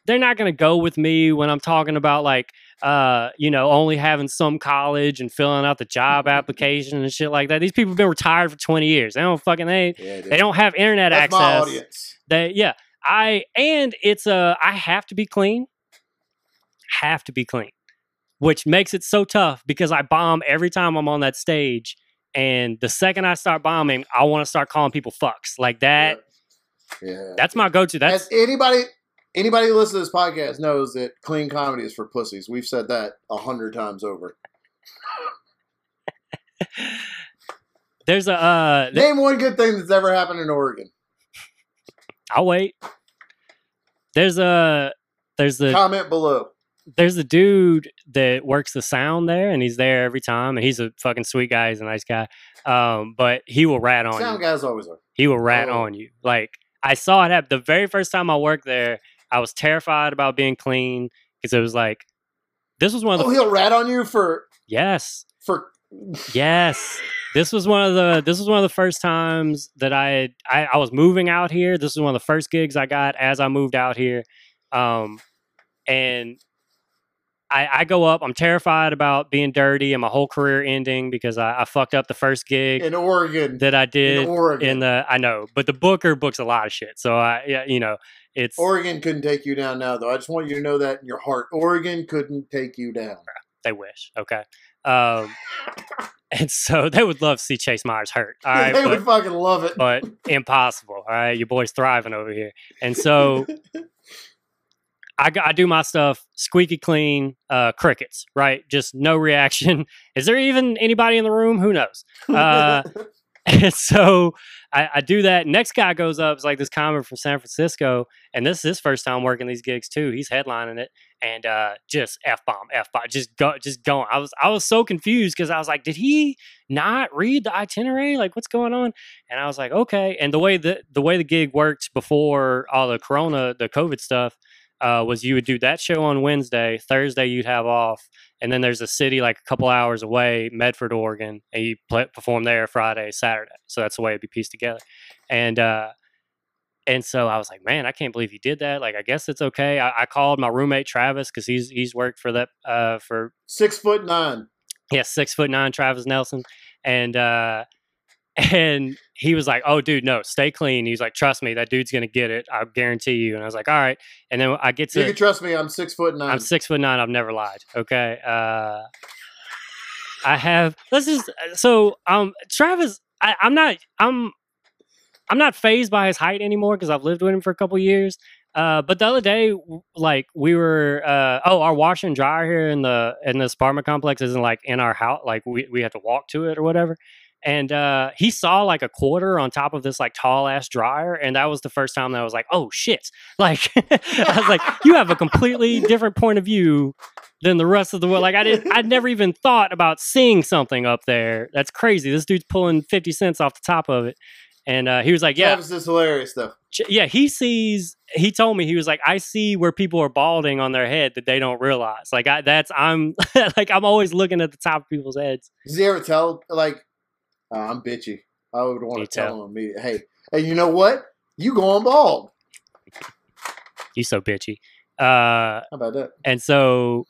[SPEAKER 1] they're not gonna go with me when I'm talking about like uh you know only having some college and filling out the job application and shit like that. These people have been retired for 20 years. They don't fucking they
[SPEAKER 2] Yeah,
[SPEAKER 1] they don't have internet
[SPEAKER 2] That's my
[SPEAKER 1] access.
[SPEAKER 2] audience.
[SPEAKER 1] They yeah. I and it's a I have to be clean. Have to be clean. Which makes it so tough because I bomb every time I'm on that stage. And the second I start bombing, I want to start calling people fucks. Like that.
[SPEAKER 2] Yeah.
[SPEAKER 1] That's my go-to. That's
[SPEAKER 2] anybody anybody who listens to this podcast knows that clean comedy is for pussies. We've said that a hundred times over.
[SPEAKER 1] there's a uh
[SPEAKER 2] Name one good thing that's ever happened in Oregon.
[SPEAKER 1] I'll wait. There's a there's the
[SPEAKER 2] Comment below.
[SPEAKER 1] there's a dude that works the sound there and he's there every time and he's a fucking sweet guy, he's a nice guy. Um, but he will rat on
[SPEAKER 2] Sound
[SPEAKER 1] you.
[SPEAKER 2] guys always are.
[SPEAKER 1] He will rat
[SPEAKER 2] Oh.
[SPEAKER 1] on you. Like I saw it happen the very first time I worked there. I was terrified about being clean because it was like this was one of the
[SPEAKER 2] Oh, he'll rat on you for
[SPEAKER 1] yes,
[SPEAKER 2] for
[SPEAKER 1] yes. This was one of the this was one of the first times that I I, I was moving out here. This was one of the first gigs I got as I moved out here. Um and I, I go up. I'm terrified about being dirty and my whole career ending because I, I fucked up the first gig
[SPEAKER 2] in Oregon.
[SPEAKER 1] that I
[SPEAKER 2] in
[SPEAKER 1] did
[SPEAKER 2] Oregon.
[SPEAKER 1] in the I know, but the Booker books a lot of shit. So I yeah, you know, it's
[SPEAKER 2] Oregon couldn't take you down now, though. I just want you to know that in your heart. Oregon couldn't take you down.
[SPEAKER 1] they wish. Okay. Um and so they would love to see Chase Myers hurt. All right.
[SPEAKER 2] they
[SPEAKER 1] but,
[SPEAKER 2] would fucking love it.
[SPEAKER 1] but impossible. All right. Your boy's thriving over here. And so I, I do my stuff squeaky clean, uh, crickets, right? Just no reaction. Is there even anybody in the room? Who knows? uh, And so I, I do that. Next guy goes up is like this comic from San Francisco, and this is his first time working these gigs too. He's headlining it, and uh, just f bomb, f bomb, just go, just going. I was I was so confused because I was like, did he not read the itinerary? Like, what's going on? And I was like, okay. And the way the the way the gig worked before all the Corona, the COVID stuff. Uh, was you would do that show on Wednesday, Thursday you'd have off, and then there's a city like a couple hours away, Medford, Oregon, and you play, perform there Friday, Saturday. So that's the way it'd be pieced together. And uh, and so I was like, man, I can't believe he did that. Like, I guess it's okay. I, I called my roommate Travis because he's he's worked for that uh for
[SPEAKER 2] Six foot nine.
[SPEAKER 1] yeah six foot nine Travis Nelson, and uh, and he was like, "Oh, dude, no, stay clean." He's like, "Trust me, that dude's gonna get it. I guarantee you." And I was like, "All right." And then I get
[SPEAKER 2] You
[SPEAKER 1] to
[SPEAKER 2] can trust me. I'm six foot nine.
[SPEAKER 1] I'm six foot nine. I've never lied. Okay. Uh, I have. This is so. Um, Travis. I, I'm not. I'm. I'm not phased by his height anymore because I've lived with him for a couple years. Uh, but the other day, like we were. Uh, oh, our washer and dryer here in the in this apartment complex isn't like in our house. Like we we have to walk to it or whatever. And uh, he saw like a quarter on top of this like tall ass dryer, and that was the first time that I was like, "Oh shit!" Like I was like, "You have a completely different point of view than the rest of the world." Like I didn't, I'd never even thought about seeing something up there. That's crazy. This dude's pulling fifty cents off the top of it, and uh, he was like, "Yeah,
[SPEAKER 2] this is hilarious though.
[SPEAKER 1] Yeah." He sees. He told me he was like, "I see where people are balding on their head that they don't realize." Like I, that's I'm like I'm always looking at the top of people's heads.
[SPEAKER 2] Does he ever tell like uh, I'm bitchy? I would want
[SPEAKER 1] You
[SPEAKER 2] to tell
[SPEAKER 1] tell.
[SPEAKER 2] him immediately. Hey, hey, you know what? You going bald?
[SPEAKER 1] You so bitchy. Uh,
[SPEAKER 2] How about that?
[SPEAKER 1] and so,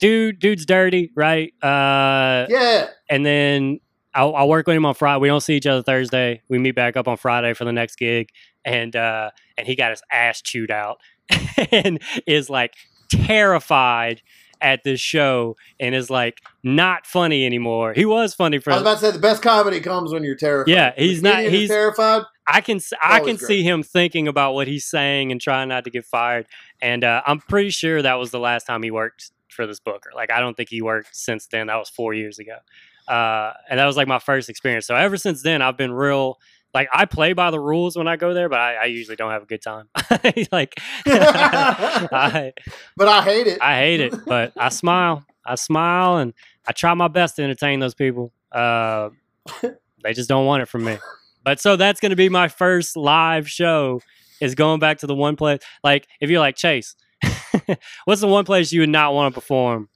[SPEAKER 1] dude, dude's dirty, right? Uh,
[SPEAKER 2] Yeah.
[SPEAKER 1] and then I'll, I'll work with him on Friday. We don't see each other Thursday. We meet back up on Friday for the next gig, and uh, and he got his ass chewed out, and is like terrified at this show, and is like not funny anymore. He was funny for
[SPEAKER 2] I was about to say the best comedy comes when you're terrified.
[SPEAKER 1] Yeah, he's not- he's-
[SPEAKER 2] terrified.
[SPEAKER 1] I can I can
[SPEAKER 2] great.
[SPEAKER 1] see him thinking about what he's saying and trying not to get fired. And uh, I'm pretty sure that was the last time he worked for this booker. Like I don't think he worked since then. That was four years ago, uh, and that was like my first experience. So ever since then, I've been real. Like I play by the rules when I go there, but I, I usually don't have a good time. like I,
[SPEAKER 2] But I hate it.
[SPEAKER 1] I hate it, but I smile. I smile and I try my best to entertain those people. Uh, they just don't want it from me. But so that's going to be my first live show. Is going back to the one place. Like if you're like Chase, what's the one place you would not want to perform?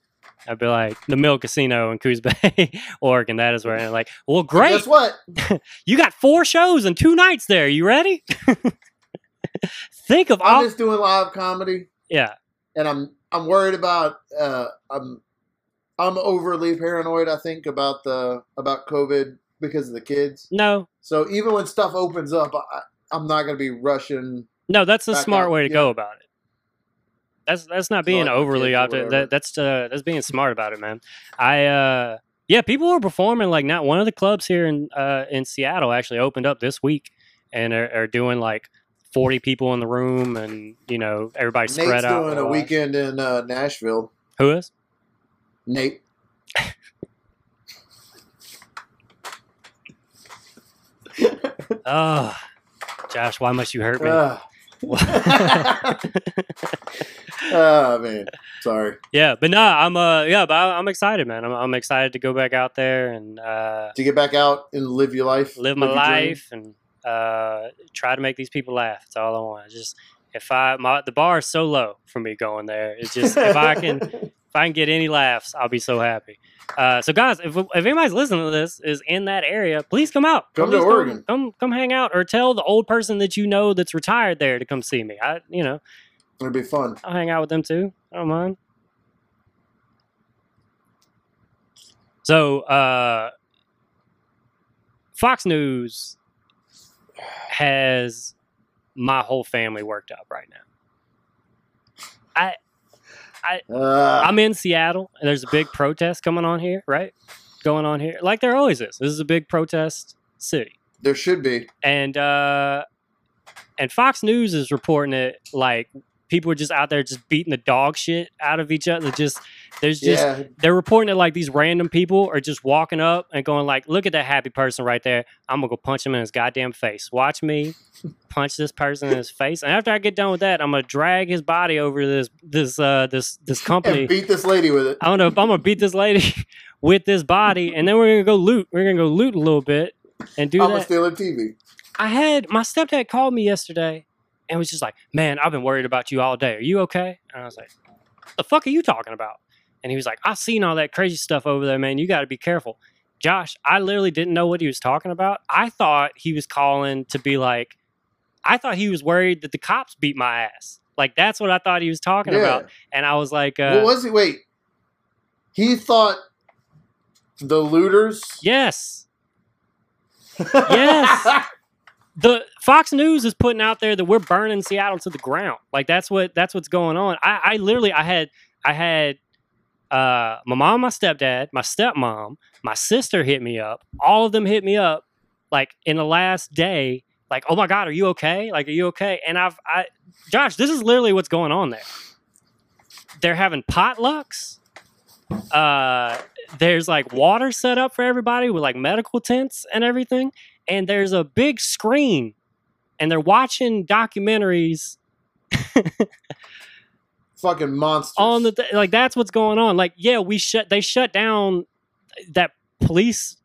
[SPEAKER 1] I'd be like the Mill Casino in Coos Bay, Oregon. That is where. I'm like, well, great.
[SPEAKER 2] Guess what?
[SPEAKER 1] You got four shows and two nights there. You ready? Think of
[SPEAKER 2] I'm
[SPEAKER 1] all.
[SPEAKER 2] just doing live comedy,
[SPEAKER 1] yeah.
[SPEAKER 2] and I'm I'm worried about. Uh, I'm I'm overly paranoid. I think about the about COVID because of the kids.
[SPEAKER 1] No,
[SPEAKER 2] So even when stuff opens up, I, I'm not going to be rushing.
[SPEAKER 1] No, that's the smart
[SPEAKER 2] out,
[SPEAKER 1] way to
[SPEAKER 2] yeah.
[SPEAKER 1] go about it. That's that's not being overly
[SPEAKER 2] kids or
[SPEAKER 1] out there.
[SPEAKER 2] whatever.
[SPEAKER 1] That, that's uh, that's being smart about it, man. I uh, yeah, people are performing like not one of the clubs here in uh, in Seattle actually opened up this week and are, are doing like forty people in the room and you know everybody spread
[SPEAKER 2] Nate's
[SPEAKER 1] out.
[SPEAKER 2] doing a weekend in uh, Nashville.
[SPEAKER 1] Who is?
[SPEAKER 2] Nate.
[SPEAKER 1] Oh, Josh, why must you hurt me?
[SPEAKER 2] Ah. Oh man, sorry.
[SPEAKER 1] yeah, but no, I'm uh yeah, but I- I'm excited, man. I'm I'm excited to go back out there and uh,
[SPEAKER 2] To get back out and live your life,
[SPEAKER 1] live my
[SPEAKER 2] your dream.
[SPEAKER 1] life and uh, try to make these people laugh. That's all I want. It's Just if I my the bar is so low for me going there. It's just if I can I can get any laughs, I'll be so happy. Uh, so guys, if, if anybody's listening to this is in that area, please come out.
[SPEAKER 2] Come to
[SPEAKER 1] Please
[SPEAKER 2] Oregon.
[SPEAKER 1] Come come hang out, or tell the old person that you know that's retired there to come see me. I you know
[SPEAKER 2] It'll be fun.
[SPEAKER 1] I'll hang out with them too. I don't mind. So, uh, Fox News has my whole family worked up right now.
[SPEAKER 2] Uh,
[SPEAKER 1] I'm in Seattle, and there's a big protest coming on here, right? Going on here, like there always is. This is a big protest city
[SPEAKER 2] there should be.
[SPEAKER 1] and uh and Fox News is reporting it like people are just out there just beating the dog shit out of each other. Just there's just
[SPEAKER 2] yeah,
[SPEAKER 1] they're reporting that like these random people are just walking up and going like, "Look at that happy person right there. I'm gonna go punch him in his goddamn face. Watch me punch this person in his face." And after I get done with that, I'm gonna drag his body over this this uh this this company.
[SPEAKER 2] and beat this lady with it.
[SPEAKER 1] I don't know if I'm gonna beat this lady with this body, and then we're gonna go loot. We're gonna go loot a little bit and do
[SPEAKER 2] I'm
[SPEAKER 1] that.
[SPEAKER 2] gonna steal her TV.
[SPEAKER 1] I had my stepdad called me yesterday and was just like, "Man, I've been worried about you all day. Are you okay?" And I was like, "The fuck are you talking about?" And he was like, "I've seen all that crazy stuff over there, man. You got to be careful." Josh, I literally didn't know what he was talking about. I thought he was calling to be like, I thought he was worried that the cops beat my ass. Like that's what I thought he was talking
[SPEAKER 2] Yeah.
[SPEAKER 1] about. And I was like, uh,
[SPEAKER 2] what was he? Wait, he thought The looters.
[SPEAKER 1] Yes. Yes. the Fox News is putting out there that we're burning Seattle to the ground. Like that's what that's what's going on. I, I literally I had I had uh my mom, my stepdad, my stepmom, my sister hit me up. All of them hit me up like in the last day, like, oh my God, are you okay? Like, are you okay? And I've I Josh, this is literally what's going on there. They're having potlucks. Uh there's like water set up for everybody with like medical tents and everything and there's a big screen and they're watching documentaries
[SPEAKER 2] Fucking monsters.
[SPEAKER 1] on the th- like that's what's going on. Like yeah we shut they shut down that police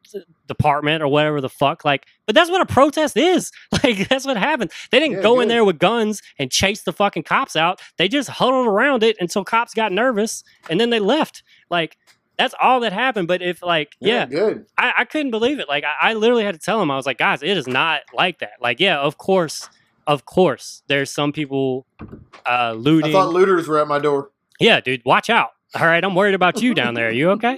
[SPEAKER 1] department or whatever the fuck like but that's what a protest is. Like that's what happened. They didn't
[SPEAKER 2] Yeah,
[SPEAKER 1] go in there with guns and chase the fucking cops out. They just huddled around it until cops got nervous and then they left. Like that's all that happened but if like yeah
[SPEAKER 2] good.
[SPEAKER 1] I, I couldn't believe it. Like I, I literally had to tell him, I was like, guys, it is not like that. Like, yeah, of course, of course, there's some people uh
[SPEAKER 2] I thought looters were at my door.
[SPEAKER 1] yeah, dude, watch out. All right, I'm worried about you down there. Are you okay?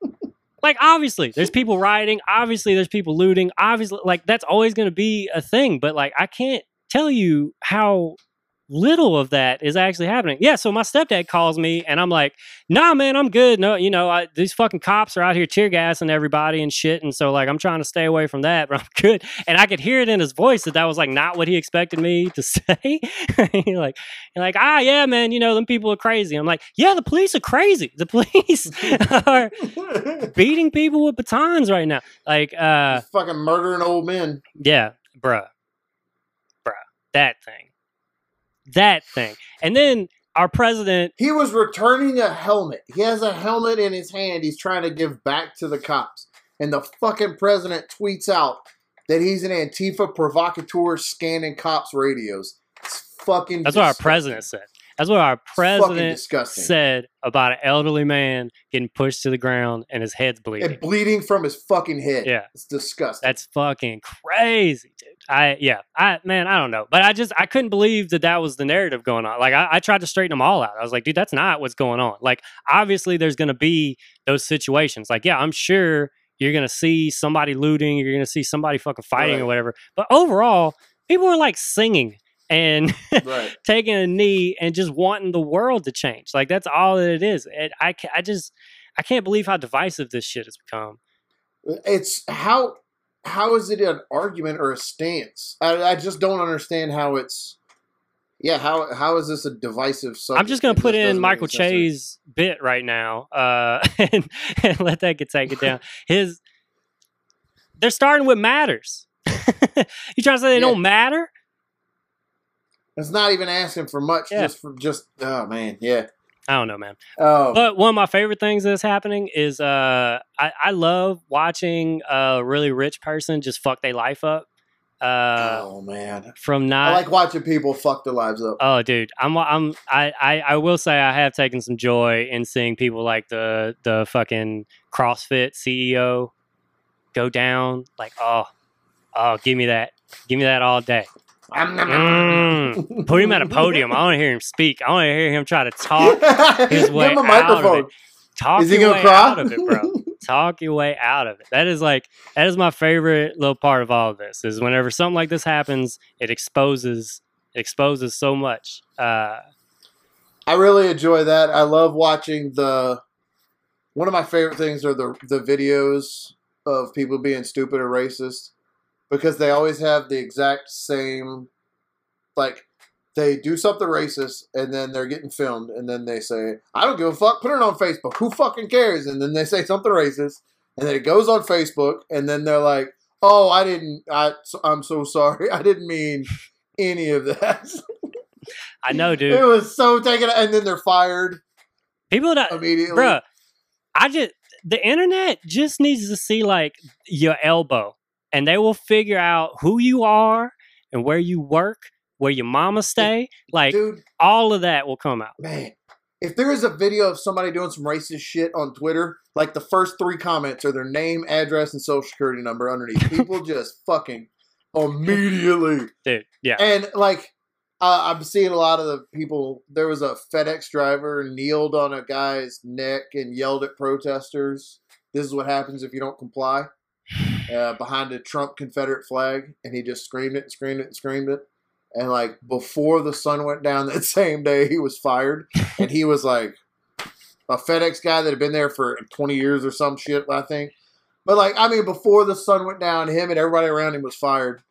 [SPEAKER 1] like, obviously, there's people rioting. Obviously, there's people looting. Obviously, like that's always going to be a thing. But like, I can't tell you how little of that is actually happening. Yeah, so my stepdad calls me and I'm like, nah, man, I'm good. No, you know, I, these fucking cops are out here tear gassing everybody and shit. And so, like, I'm trying to stay away from that, but I'm good. And I could hear it in his voice that that was like not what he expected me to say. You're like, you're like, ah, yeah, man, you know, them people are crazy. I'm like, yeah, the police are crazy. The police are beating people with batons right now. Like, uh,
[SPEAKER 2] fucking murdering old men.
[SPEAKER 1] yeah, bruh. Bruh. That thing. That thing. And then our president
[SPEAKER 2] He was returning a helmet. He has a helmet in his hand. He's trying to give back to the cops. And the fucking president tweets out that he's an Antifa provocateur scanning cops' radios. It's fucking.
[SPEAKER 1] That's what our president said. That's what our president said about an elderly man getting pushed to the ground and his head's bleeding.
[SPEAKER 2] and bleeding from his fucking head.
[SPEAKER 1] Yeah.
[SPEAKER 2] it's disgusting.
[SPEAKER 1] That's fucking crazy, dude. I yeah, I man, I don't know, but I just I couldn't believe that that was the narrative going on. Like I, I tried to straighten them all out. I was like, dude, that's not what's going on. Like obviously, there's gonna be those situations. Like yeah, I'm sure you're gonna see somebody looting, you're gonna see somebody fucking fighting or whatever. But overall, people are like singing and
[SPEAKER 2] right.
[SPEAKER 1] taking a knee and just wanting the world to change. Like that's all that it is. And I I just I can't believe how divisive this shit has become.
[SPEAKER 2] It's how how is it an argument or a stance? I, I just don't understand how it's. Yeah, how how is this a divisive subject?
[SPEAKER 1] I'm just gonna put in Michael
[SPEAKER 2] any sense to me.
[SPEAKER 1] Che's bit right now, uh, and, and let that get taken down. His they're starting with matters. you trying to say they
[SPEAKER 2] Yeah.
[SPEAKER 1] don't matter?
[SPEAKER 2] It's not even asking for much.
[SPEAKER 1] Yeah.
[SPEAKER 2] Just for just oh man, yeah.
[SPEAKER 1] I don't know, man.
[SPEAKER 2] Oh,
[SPEAKER 1] But one of my favorite things that's happening is uh, I, I love watching a really rich person just fuck their life up. Uh,
[SPEAKER 2] oh man,
[SPEAKER 1] from not
[SPEAKER 2] I like watching people fuck their lives up.
[SPEAKER 1] Oh, dude, I'm I'm I, I I will say I have taken some joy in seeing people like the the fucking CrossFit CEO go down. Like, oh, oh, give me that, give me that all day. Mm. Put him at a podium. I want to hear him speak. I want to hear him try to talk his
[SPEAKER 2] Give
[SPEAKER 1] way
[SPEAKER 2] him a
[SPEAKER 1] out of
[SPEAKER 2] microphone.
[SPEAKER 1] it. Talk
[SPEAKER 2] Is he
[SPEAKER 1] your way
[SPEAKER 2] cry?
[SPEAKER 1] out of it, bro. talk your way out of it. That is like that is my favorite little part of all of this. Is whenever something like this happens, it exposes it exposes so much. Uh,
[SPEAKER 2] I really enjoy that. I love watching the. One of my favorite things are the the videos of people being stupid or racist, because they always have the exact same, like, they do something racist and then they're getting filmed and then they say, "I don't give a fuck, put it on Facebook. Who fucking cares?" And then they say something racist and then it goes on Facebook and then they're like, "Oh, I didn't. I I'm so sorry. I didn't mean any of that."
[SPEAKER 1] I know, dude It
[SPEAKER 2] was so taken, and then they're fired
[SPEAKER 1] People that,
[SPEAKER 2] immediately.
[SPEAKER 1] bruh, I just the internet just needs to see like your elbow, and they will figure out who you are and where you work, where your mama stay. Like
[SPEAKER 2] Dude,
[SPEAKER 1] all of that will come out.
[SPEAKER 2] man, if there is a video of somebody doing some racist shit on Twitter, like the first three comments are their name, address, and social security number underneath. People just fucking immediately.
[SPEAKER 1] dude. Yeah,
[SPEAKER 2] And like, uh, I'm seeing a lot of the people. There was a FedEx driver kneeled on a guy's neck and yelled at protesters. "This is what happens if you don't comply." Uh, behind a Trump Confederate flag, and he just screamed it and screamed it and screamed it. And like before the sun went down that same day, he was fired, and he was like a FedEx guy that had been there for 20 years or some shit, I think. But like, I mean, before the sun went down, him and everybody around him was fired.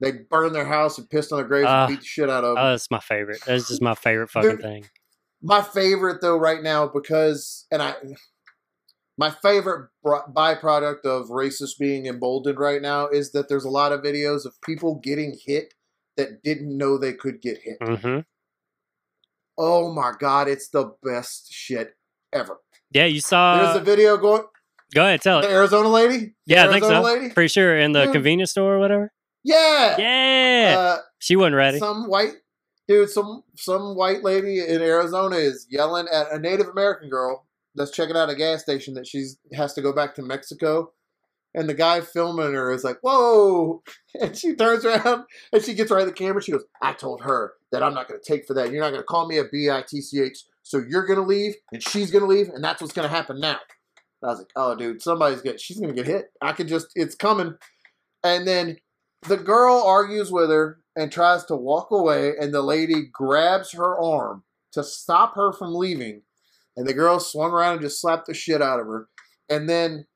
[SPEAKER 2] They burned their house and pissed on their graves
[SPEAKER 1] Uh,
[SPEAKER 2] and beat the shit out of them.
[SPEAKER 1] Oh, that's my favorite. That's just my favorite fucking
[SPEAKER 2] Dude,
[SPEAKER 1] thing.
[SPEAKER 2] my favorite though right now because and I my favorite byproduct of racist being emboldened right now is that there's a lot of videos of people getting hit that didn't know they could get hit.
[SPEAKER 1] hmm
[SPEAKER 2] Oh my god, it's the best shit ever.
[SPEAKER 1] Yeah, you saw.
[SPEAKER 2] There's a video going
[SPEAKER 1] go ahead, tell it
[SPEAKER 2] the
[SPEAKER 1] it.
[SPEAKER 2] Arizona lady? The
[SPEAKER 1] Yeah, I think
[SPEAKER 2] Arizona
[SPEAKER 1] so.
[SPEAKER 2] lady?
[SPEAKER 1] Pretty sure in the
[SPEAKER 2] Dude.
[SPEAKER 1] convenience store or whatever.
[SPEAKER 2] Yeah.
[SPEAKER 1] Yeah,
[SPEAKER 2] Uh,
[SPEAKER 1] she wasn't ready.
[SPEAKER 2] some white dude, some some white lady in Arizona is yelling at a Native American girl that's checking out a gas station that she's has to go back to Mexico. And the guy filming her is like, "Whoa!" And she turns around and she gets right at the camera. She goes, "I told her that I'm not going to take for that. You're not going to call me a bitch. So you're going to leave, and she's going to leave, and that's what's going to happen now." And I was like, "Oh, dude, somebody's get. She's going to get hit. I can just. It's coming." And then the girl argues with her and tries to walk away, and the lady grabs her arm to stop her from leaving. And the girl swung around and just slapped the shit out of her. And then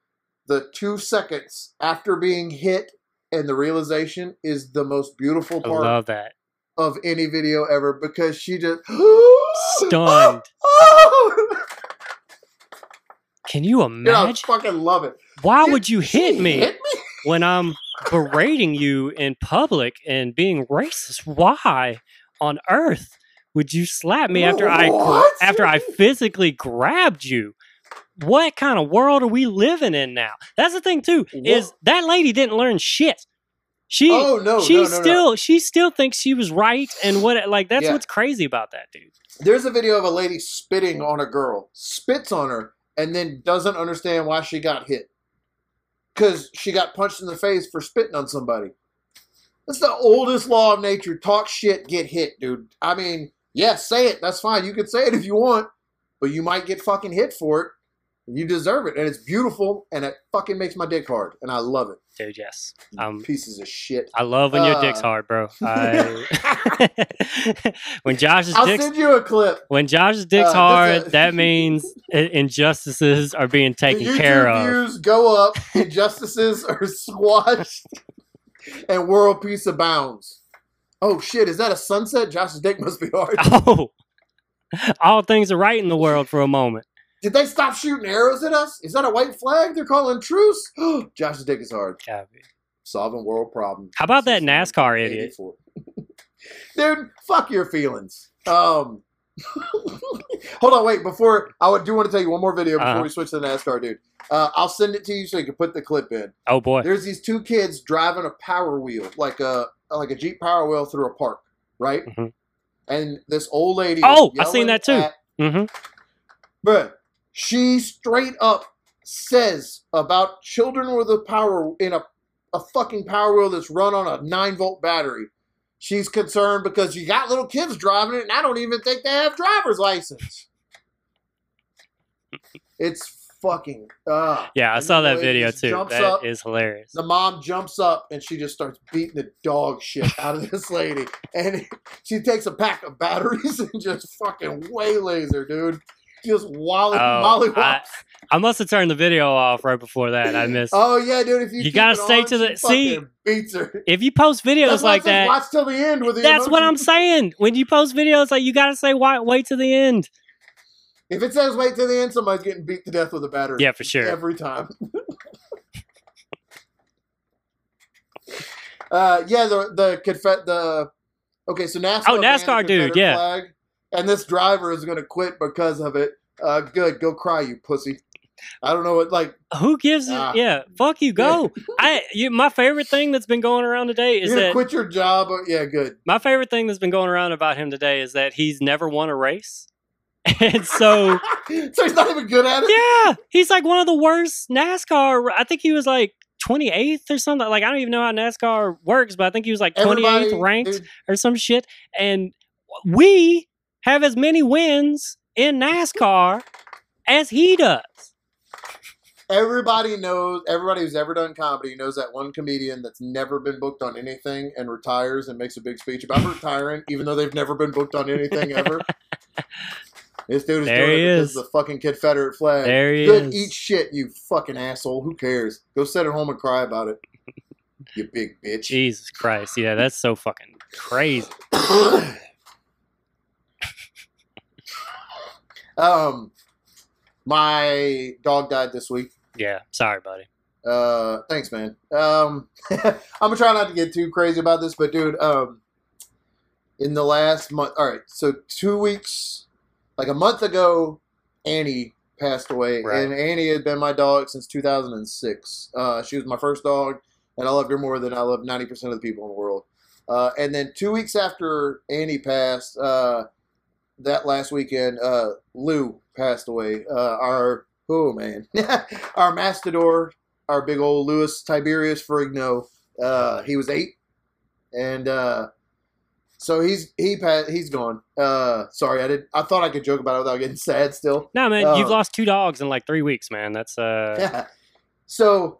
[SPEAKER 2] the two seconds after being hit and the realization is the most beautiful
[SPEAKER 1] I
[SPEAKER 2] part
[SPEAKER 1] love that.
[SPEAKER 2] of any video ever because she just
[SPEAKER 1] Stunned. Can you
[SPEAKER 2] Dude, I
[SPEAKER 1] imagine?
[SPEAKER 2] fucking love it.
[SPEAKER 1] Why would you hit me
[SPEAKER 2] Hit me?
[SPEAKER 1] when I'm berating you in public and being racist? Why on earth would you slap me after I after I physically grabbed you? What kind of world are we living in now? That's the thing too. Is that lady didn't learn shit. She
[SPEAKER 2] Oh no,
[SPEAKER 1] she
[SPEAKER 2] no, no,
[SPEAKER 1] still
[SPEAKER 2] no.
[SPEAKER 1] she still thinks she was right and what like that's
[SPEAKER 2] Yeah.
[SPEAKER 1] what's crazy about that dude.
[SPEAKER 2] There's a video of a lady spitting on a girl, spits on her, and then doesn't understand why she got hit. Because she got punched in the face for spitting on somebody. That's the oldest law of nature. Talk shit, get hit, dude. I mean, yeah, say it. That's fine. You can say it if you want, but you might get fucking hit for it. You deserve it, and it's beautiful, and it fucking makes my dick hard, and I love it.
[SPEAKER 1] Dude, yes. Um
[SPEAKER 2] Pieces of shit.
[SPEAKER 1] I love when your dick's
[SPEAKER 2] Uh,
[SPEAKER 1] hard, bro. I when Josh's
[SPEAKER 2] I'll
[SPEAKER 1] dick's
[SPEAKER 2] send you a clip.
[SPEAKER 1] when Josh's dick's
[SPEAKER 2] Uh,
[SPEAKER 1] hard,
[SPEAKER 2] uh,
[SPEAKER 1] that means injustices are being taken
[SPEAKER 2] the YouTube
[SPEAKER 1] care of.
[SPEAKER 2] views go up, injustices are squashed, and world peace abounds. Oh shit! Is that a sunset? Josh's dick must be hard.
[SPEAKER 1] Oh, all things are right in the world for a moment.
[SPEAKER 2] Did they stop shooting arrows at us? Is that a white flag? They're calling truce. Josh's dick is hard.
[SPEAKER 1] God,
[SPEAKER 2] Solving world problems.
[SPEAKER 1] How about that NASCAR idiot?
[SPEAKER 2] 84. Dude, fuck your feelings. Um, hold on, wait. Before I do want to tell you one more video before
[SPEAKER 1] Uh-huh.
[SPEAKER 2] we switch to the NASCAR, dude. Uh, I'll send it to you so you can put the clip in.
[SPEAKER 1] Oh boy.
[SPEAKER 2] There's these two kids driving a power wheel, like a like a Jeep Power Wheel through a park, right?
[SPEAKER 1] Mhm.
[SPEAKER 2] And this old lady.
[SPEAKER 1] Oh, I seen that too.
[SPEAKER 2] at-
[SPEAKER 1] hmm
[SPEAKER 2] But she straight up says about children with a power in a a fucking power wheel that's run on a nine volt battery. She's concerned because you got little kids driving it, and I don't even think they have driver's license. it's fucking. Uh,
[SPEAKER 1] Yeah, I
[SPEAKER 2] And
[SPEAKER 1] saw that video too. That
[SPEAKER 2] up.
[SPEAKER 1] is hilarious.
[SPEAKER 2] the mom jumps up and she just starts beating the dog shit out of this lady. And she takes a pack of batteries and just fucking waylays her, dude. Just wally,
[SPEAKER 1] Oh, I, I must have turned the video off right before that. I missed.
[SPEAKER 2] Oh yeah, dude. If you
[SPEAKER 1] You gotta stay
[SPEAKER 2] on,
[SPEAKER 1] to the- see,
[SPEAKER 2] beats her.
[SPEAKER 1] If you post videos
[SPEAKER 2] That's
[SPEAKER 1] like that,
[SPEAKER 2] Watch till the end with the
[SPEAKER 1] that's what. I'm saying. When you post videos, like you gotta say, "Wait, wait to the end."
[SPEAKER 2] If it says wait till the end, somebody's getting beat to death with a battery.
[SPEAKER 1] Yeah, for sure.
[SPEAKER 2] Every time. uh, yeah, the the confet the okay. So NASCAR.
[SPEAKER 1] Oh, NASCAR dude, yeah.
[SPEAKER 2] Flag, and this driver is going to quit because of it. Uh, good, go cry, you pussy. I don't know what like.
[SPEAKER 1] Who gives it?
[SPEAKER 2] Ah.
[SPEAKER 1] Yeah, fuck you. Go. I. You, my favorite thing that's been going around today is
[SPEAKER 2] You're
[SPEAKER 1] that
[SPEAKER 2] quit your job. Yeah, good.
[SPEAKER 1] my favorite thing that's been going around about him today is that he's never won a race, and so
[SPEAKER 2] so he's not even good at it.
[SPEAKER 1] yeah, he's like one of the worst NASCAR. I think he was like 28th or something. Like I don't even know how NASCAR works, but I think he was like 28th
[SPEAKER 2] Everybody,
[SPEAKER 1] ranked
[SPEAKER 2] dude,
[SPEAKER 1] or some shit. And we have as many wins in NASCAR as he does.
[SPEAKER 2] everybody knows. Everybody who's ever done comedy knows that one comedian that's never been booked on anything and retires and makes a big speech about retiring, even though they've never been booked on anything ever. This dude is
[SPEAKER 1] There
[SPEAKER 2] doing it because
[SPEAKER 1] is.
[SPEAKER 2] of the fucking Confederate flag.
[SPEAKER 1] There he
[SPEAKER 2] Good,
[SPEAKER 1] is.
[SPEAKER 2] eat shit, you fucking asshole. Who cares? Go sit at home and cry about it. You big bitch.
[SPEAKER 1] Jesus Christ. Yeah, that's so fucking crazy.
[SPEAKER 2] um, my dog died this week.
[SPEAKER 1] Yeah, sorry, buddy.
[SPEAKER 2] Uh, thanks, man. Um, I'm gonna try not to get too crazy about this, but dude, um, in the last month, all right, so two weeks, like a month ago, Annie passed away,
[SPEAKER 1] Right.
[SPEAKER 2] and Annie had been my dog since 2006. Uh, she was my first dog, and I loved her more than I love 90% of the people in the world. Uh, and then two weeks after Annie passed, uh, that last weekend, uh, Lou passed away. Uh, our oh man, our Mastador, our big old Louis Tiberius Ferrigno. Uh, he was eight, and uh, so he's he. He's gone. Uh, sorry, I did. I thought I could joke about it without getting sad. Still,
[SPEAKER 1] No, man, you've
[SPEAKER 2] Um,
[SPEAKER 1] lost two dogs in like three weeks, man. That's uh,
[SPEAKER 2] yeah. So,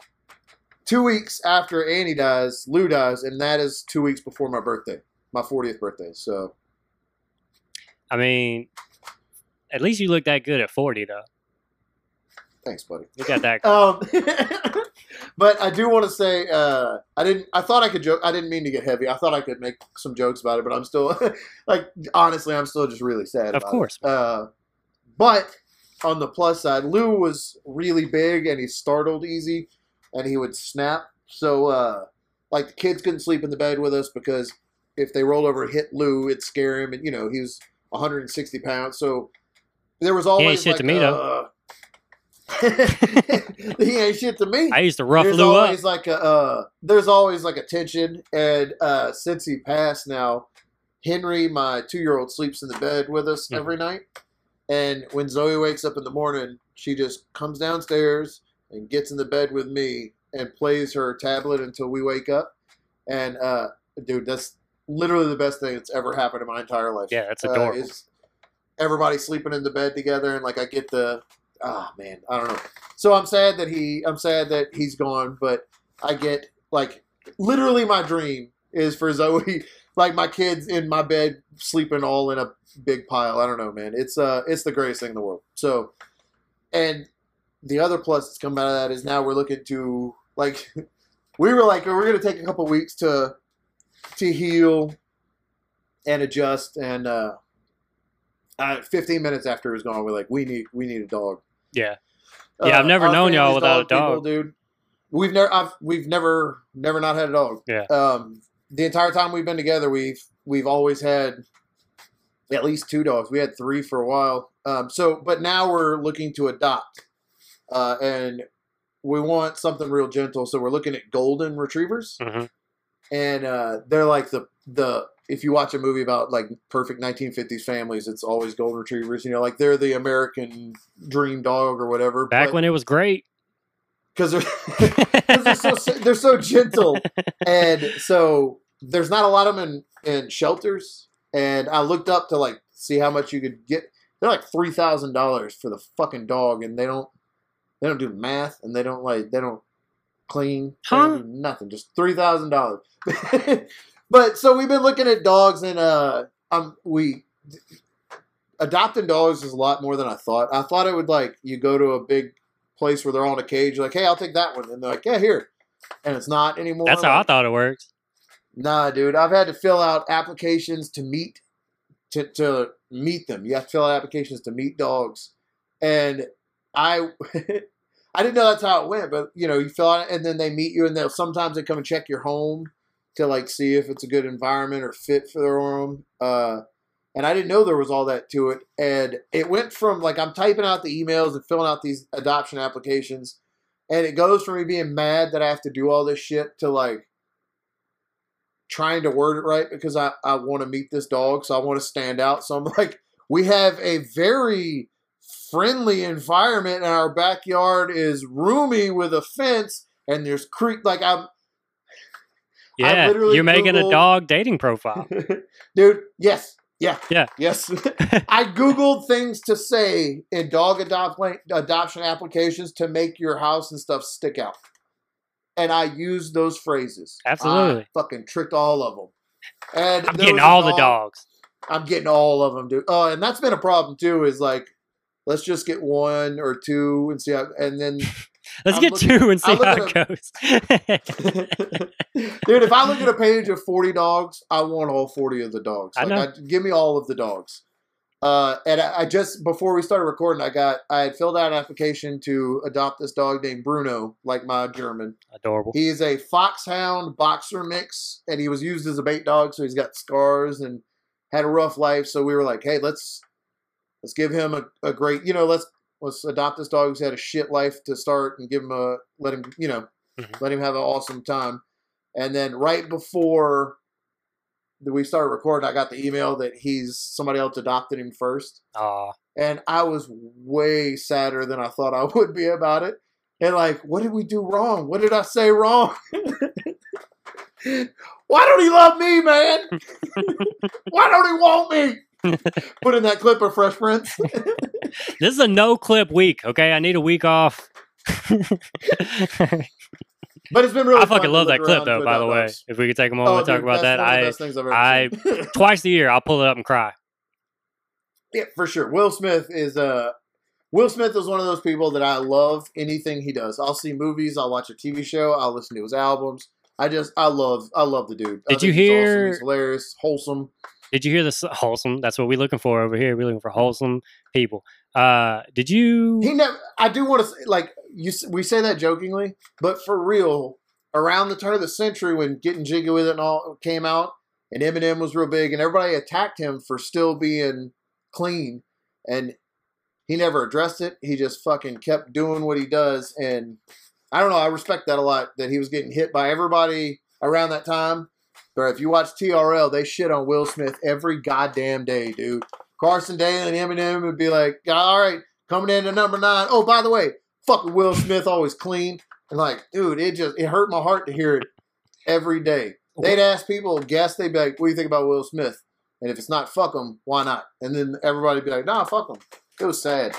[SPEAKER 2] two weeks after Annie dies, Lou dies, and that is two weeks before my birthday, my 40th birthday. So,
[SPEAKER 1] I mean, at least you look that good at forty, though.
[SPEAKER 2] Thanks, buddy.
[SPEAKER 1] You got that.
[SPEAKER 2] Um, but I do want to say, uh, I didn't. I thought I could joke. I didn't mean to get heavy. I thought I could make some jokes about it, but I'm still, like, honestly, I'm still just really sad.
[SPEAKER 1] Of
[SPEAKER 2] about
[SPEAKER 1] course.
[SPEAKER 2] It. Uh, but on the plus side, Lou was really big and he startled easy, and he would snap. So, uh, like, the kids couldn't sleep in the bed with us because if they rolled over and hit Lou, it'd scare him, and you know he was 160 pounds, so there was always
[SPEAKER 1] shit
[SPEAKER 2] like
[SPEAKER 1] to me,
[SPEAKER 2] uh, he ain't shit to me.
[SPEAKER 1] I used to rough
[SPEAKER 2] there's
[SPEAKER 1] Lou up.
[SPEAKER 2] always like a uh, there's always like a tension, and uh, since he passed now, Henry, my two year old, sleeps in the bed with us every night. And when Zoe wakes up in the morning, she just comes downstairs and gets in the bed with me and plays her tablet until we wake up. And uh, dude, that's literally the best thing that's ever happened in my entire life.
[SPEAKER 1] Yeah, that's
[SPEAKER 2] Uh,
[SPEAKER 1] adorable.
[SPEAKER 2] is everybody sleeping in the bed together, and like I get the, ah man, I don't know. So I'm sad that he, I'm sad that he's gone, but I get like literally my dream is for Zoe, like my kids in my bed sleeping all in a big pile. I don't know, man. It's uh, it's the greatest thing in the world. So, and the other plus that's come out of that is now we're looking to like, we were like we're gonna take a couple weeks to to heal and adjust and uh uh, 15 minutes after he was gone, we're like, we need, we need a dog.
[SPEAKER 1] Yeah. Yeah, I've never known y'all without a
[SPEAKER 2] people,
[SPEAKER 1] dog.
[SPEAKER 2] dude. We've never, I've, we've never, never not had a dog.
[SPEAKER 1] Yeah.
[SPEAKER 2] Um, the entire time we've been together, we've, we've always had at least two dogs. We had three for a while. Um, so, but now we're looking to adopt, uh, and we want something real gentle. So we're looking at golden retrievers,
[SPEAKER 1] Mhm.
[SPEAKER 2] and uh, they're like the the. If you watch a movie about like perfect 1950s families, it's always golden retrievers. You know, like they're the American dream dog or whatever.
[SPEAKER 1] Back when it was great.
[SPEAKER 2] because they're, 'cause they're so they're so gentle, and so there's not a lot of them in, in shelters. And I looked up to like see how much you could get. They're like three thousand dollars for the fucking dog, and they don't they don't do math, and they don't like they don't clean, they don't do nothing. Just three thousand dollars. but so we've been looking at dogs, and uh, um, we adopting dogs is a lot more than I thought. I thought it would like you go to a big place where they're all in a cage, like, hey, I'll take that one, and they're like, yeah, here, and it's not anymore.
[SPEAKER 1] That's how I thought it worked.
[SPEAKER 2] Nah, dude, I've had to fill out applications to meet to to meet them. You have to fill out applications to meet dogs, and I. I didn't know that's how it went, but you know, you fill out and then they meet you, and they'll sometimes they come and check your home to like see if it's a good environment or fit for home. Uh, and I didn't know there was all that to it. And it went from like I'm typing out the emails and filling out these adoption applications, and it goes from me being mad that I have to do all this shit to like trying to word it right because I, I want to meet this dog, so I want to stand out. So I'm like, we have a very friendly environment, and our backyard is roomy with a fence, and there's creek. Like I'm,
[SPEAKER 1] Yeah, you're making a dog dating profile.
[SPEAKER 2] dude. Yes, Yeah.
[SPEAKER 1] Yeah.
[SPEAKER 2] Yes. I googled things to say in dog adopt adoption applications to make your house and stuff stick out, and I used those phrases.
[SPEAKER 1] Absolutely.
[SPEAKER 2] I fucking tricked all of them. And
[SPEAKER 1] I'm getting all the dogs.
[SPEAKER 2] I'm getting all of them, dude. Oh, and that's been a problem too. Is like, let's just get one or two and see how, and then
[SPEAKER 1] Let's
[SPEAKER 2] I'm
[SPEAKER 1] get
[SPEAKER 2] looking-
[SPEAKER 1] two and see how it goes.
[SPEAKER 2] Dude, if I look at a page of 40 dogs, I want all 40 of the dogs.
[SPEAKER 1] I know.
[SPEAKER 2] I, give me all of the dogs. Uh, and I, I just before we started recording, I got I had filled out an application to adopt this dog named Bruno, like my German.
[SPEAKER 1] Adorable.
[SPEAKER 2] He is a foxhound boxer mix, and he was used as a bait dog, so he's got scars and had a rough life. So we were like, hey, let's let's give him a, a great, you know, let's let's adopt this dog who's had a shit life to start and give him a let him, you know,
[SPEAKER 1] Mhm.
[SPEAKER 2] let him have an awesome time. And then right before we started recording, I got the email that he's somebody else adopted him first
[SPEAKER 1] Aw.
[SPEAKER 2] and I was way sadder than I thought I would be about it. And like, what did we do wrong? What did I say wrong? Why don't he love me, man? Why don't he want me? Put in that clip of Fresh Prince.
[SPEAKER 1] This is a no clip week, okay? I need a week off.
[SPEAKER 2] But it's been really.
[SPEAKER 1] I fucking love that clip though, by the way. If we could take a moment
[SPEAKER 2] Oh,
[SPEAKER 1] to talk
[SPEAKER 2] dude,
[SPEAKER 1] about that.
[SPEAKER 2] one of the
[SPEAKER 1] I I- twice a year I'll pull it up and cry.
[SPEAKER 2] Yeah, for sure. Will Smith is uh Will Smith is one of those people that I love anything he does. I'll see movies, I'll watch a TV show, I'll listen to his albums. I just I love I love the dude.
[SPEAKER 1] Did you
[SPEAKER 2] he's awesome.
[SPEAKER 1] hear-
[SPEAKER 2] He's hilarious, wholesome.
[SPEAKER 1] Did you hear this wholesome? That's what we're looking for over here. We're looking for wholesome people. Uh did you
[SPEAKER 2] He never. I do want to like you. We say that jokingly, but for real, around the turn of the century, when "Getting Jiggy with It" and all came out, and Eminem was real big, and everybody attacked him for still being clean, and he never addressed it. He just fucking kept doing what he does, and I don't know. I respect that a lot. That he was getting hit by everybody around that time. But if you watch TRL, they shit on Will Smith every goddamn day, dude. Carson Daly and Eminem would be like, all right, coming in to number nine. Oh, by the way, fucking Will Smith always clean. And like, dude, it just it hurt my heart to hear it every day. They'd ask people, guess they'd be like, what do you think about Will Smith? And if it's not fuck him, why not? And then everybody'd be like, nah, fuck him. It was sad.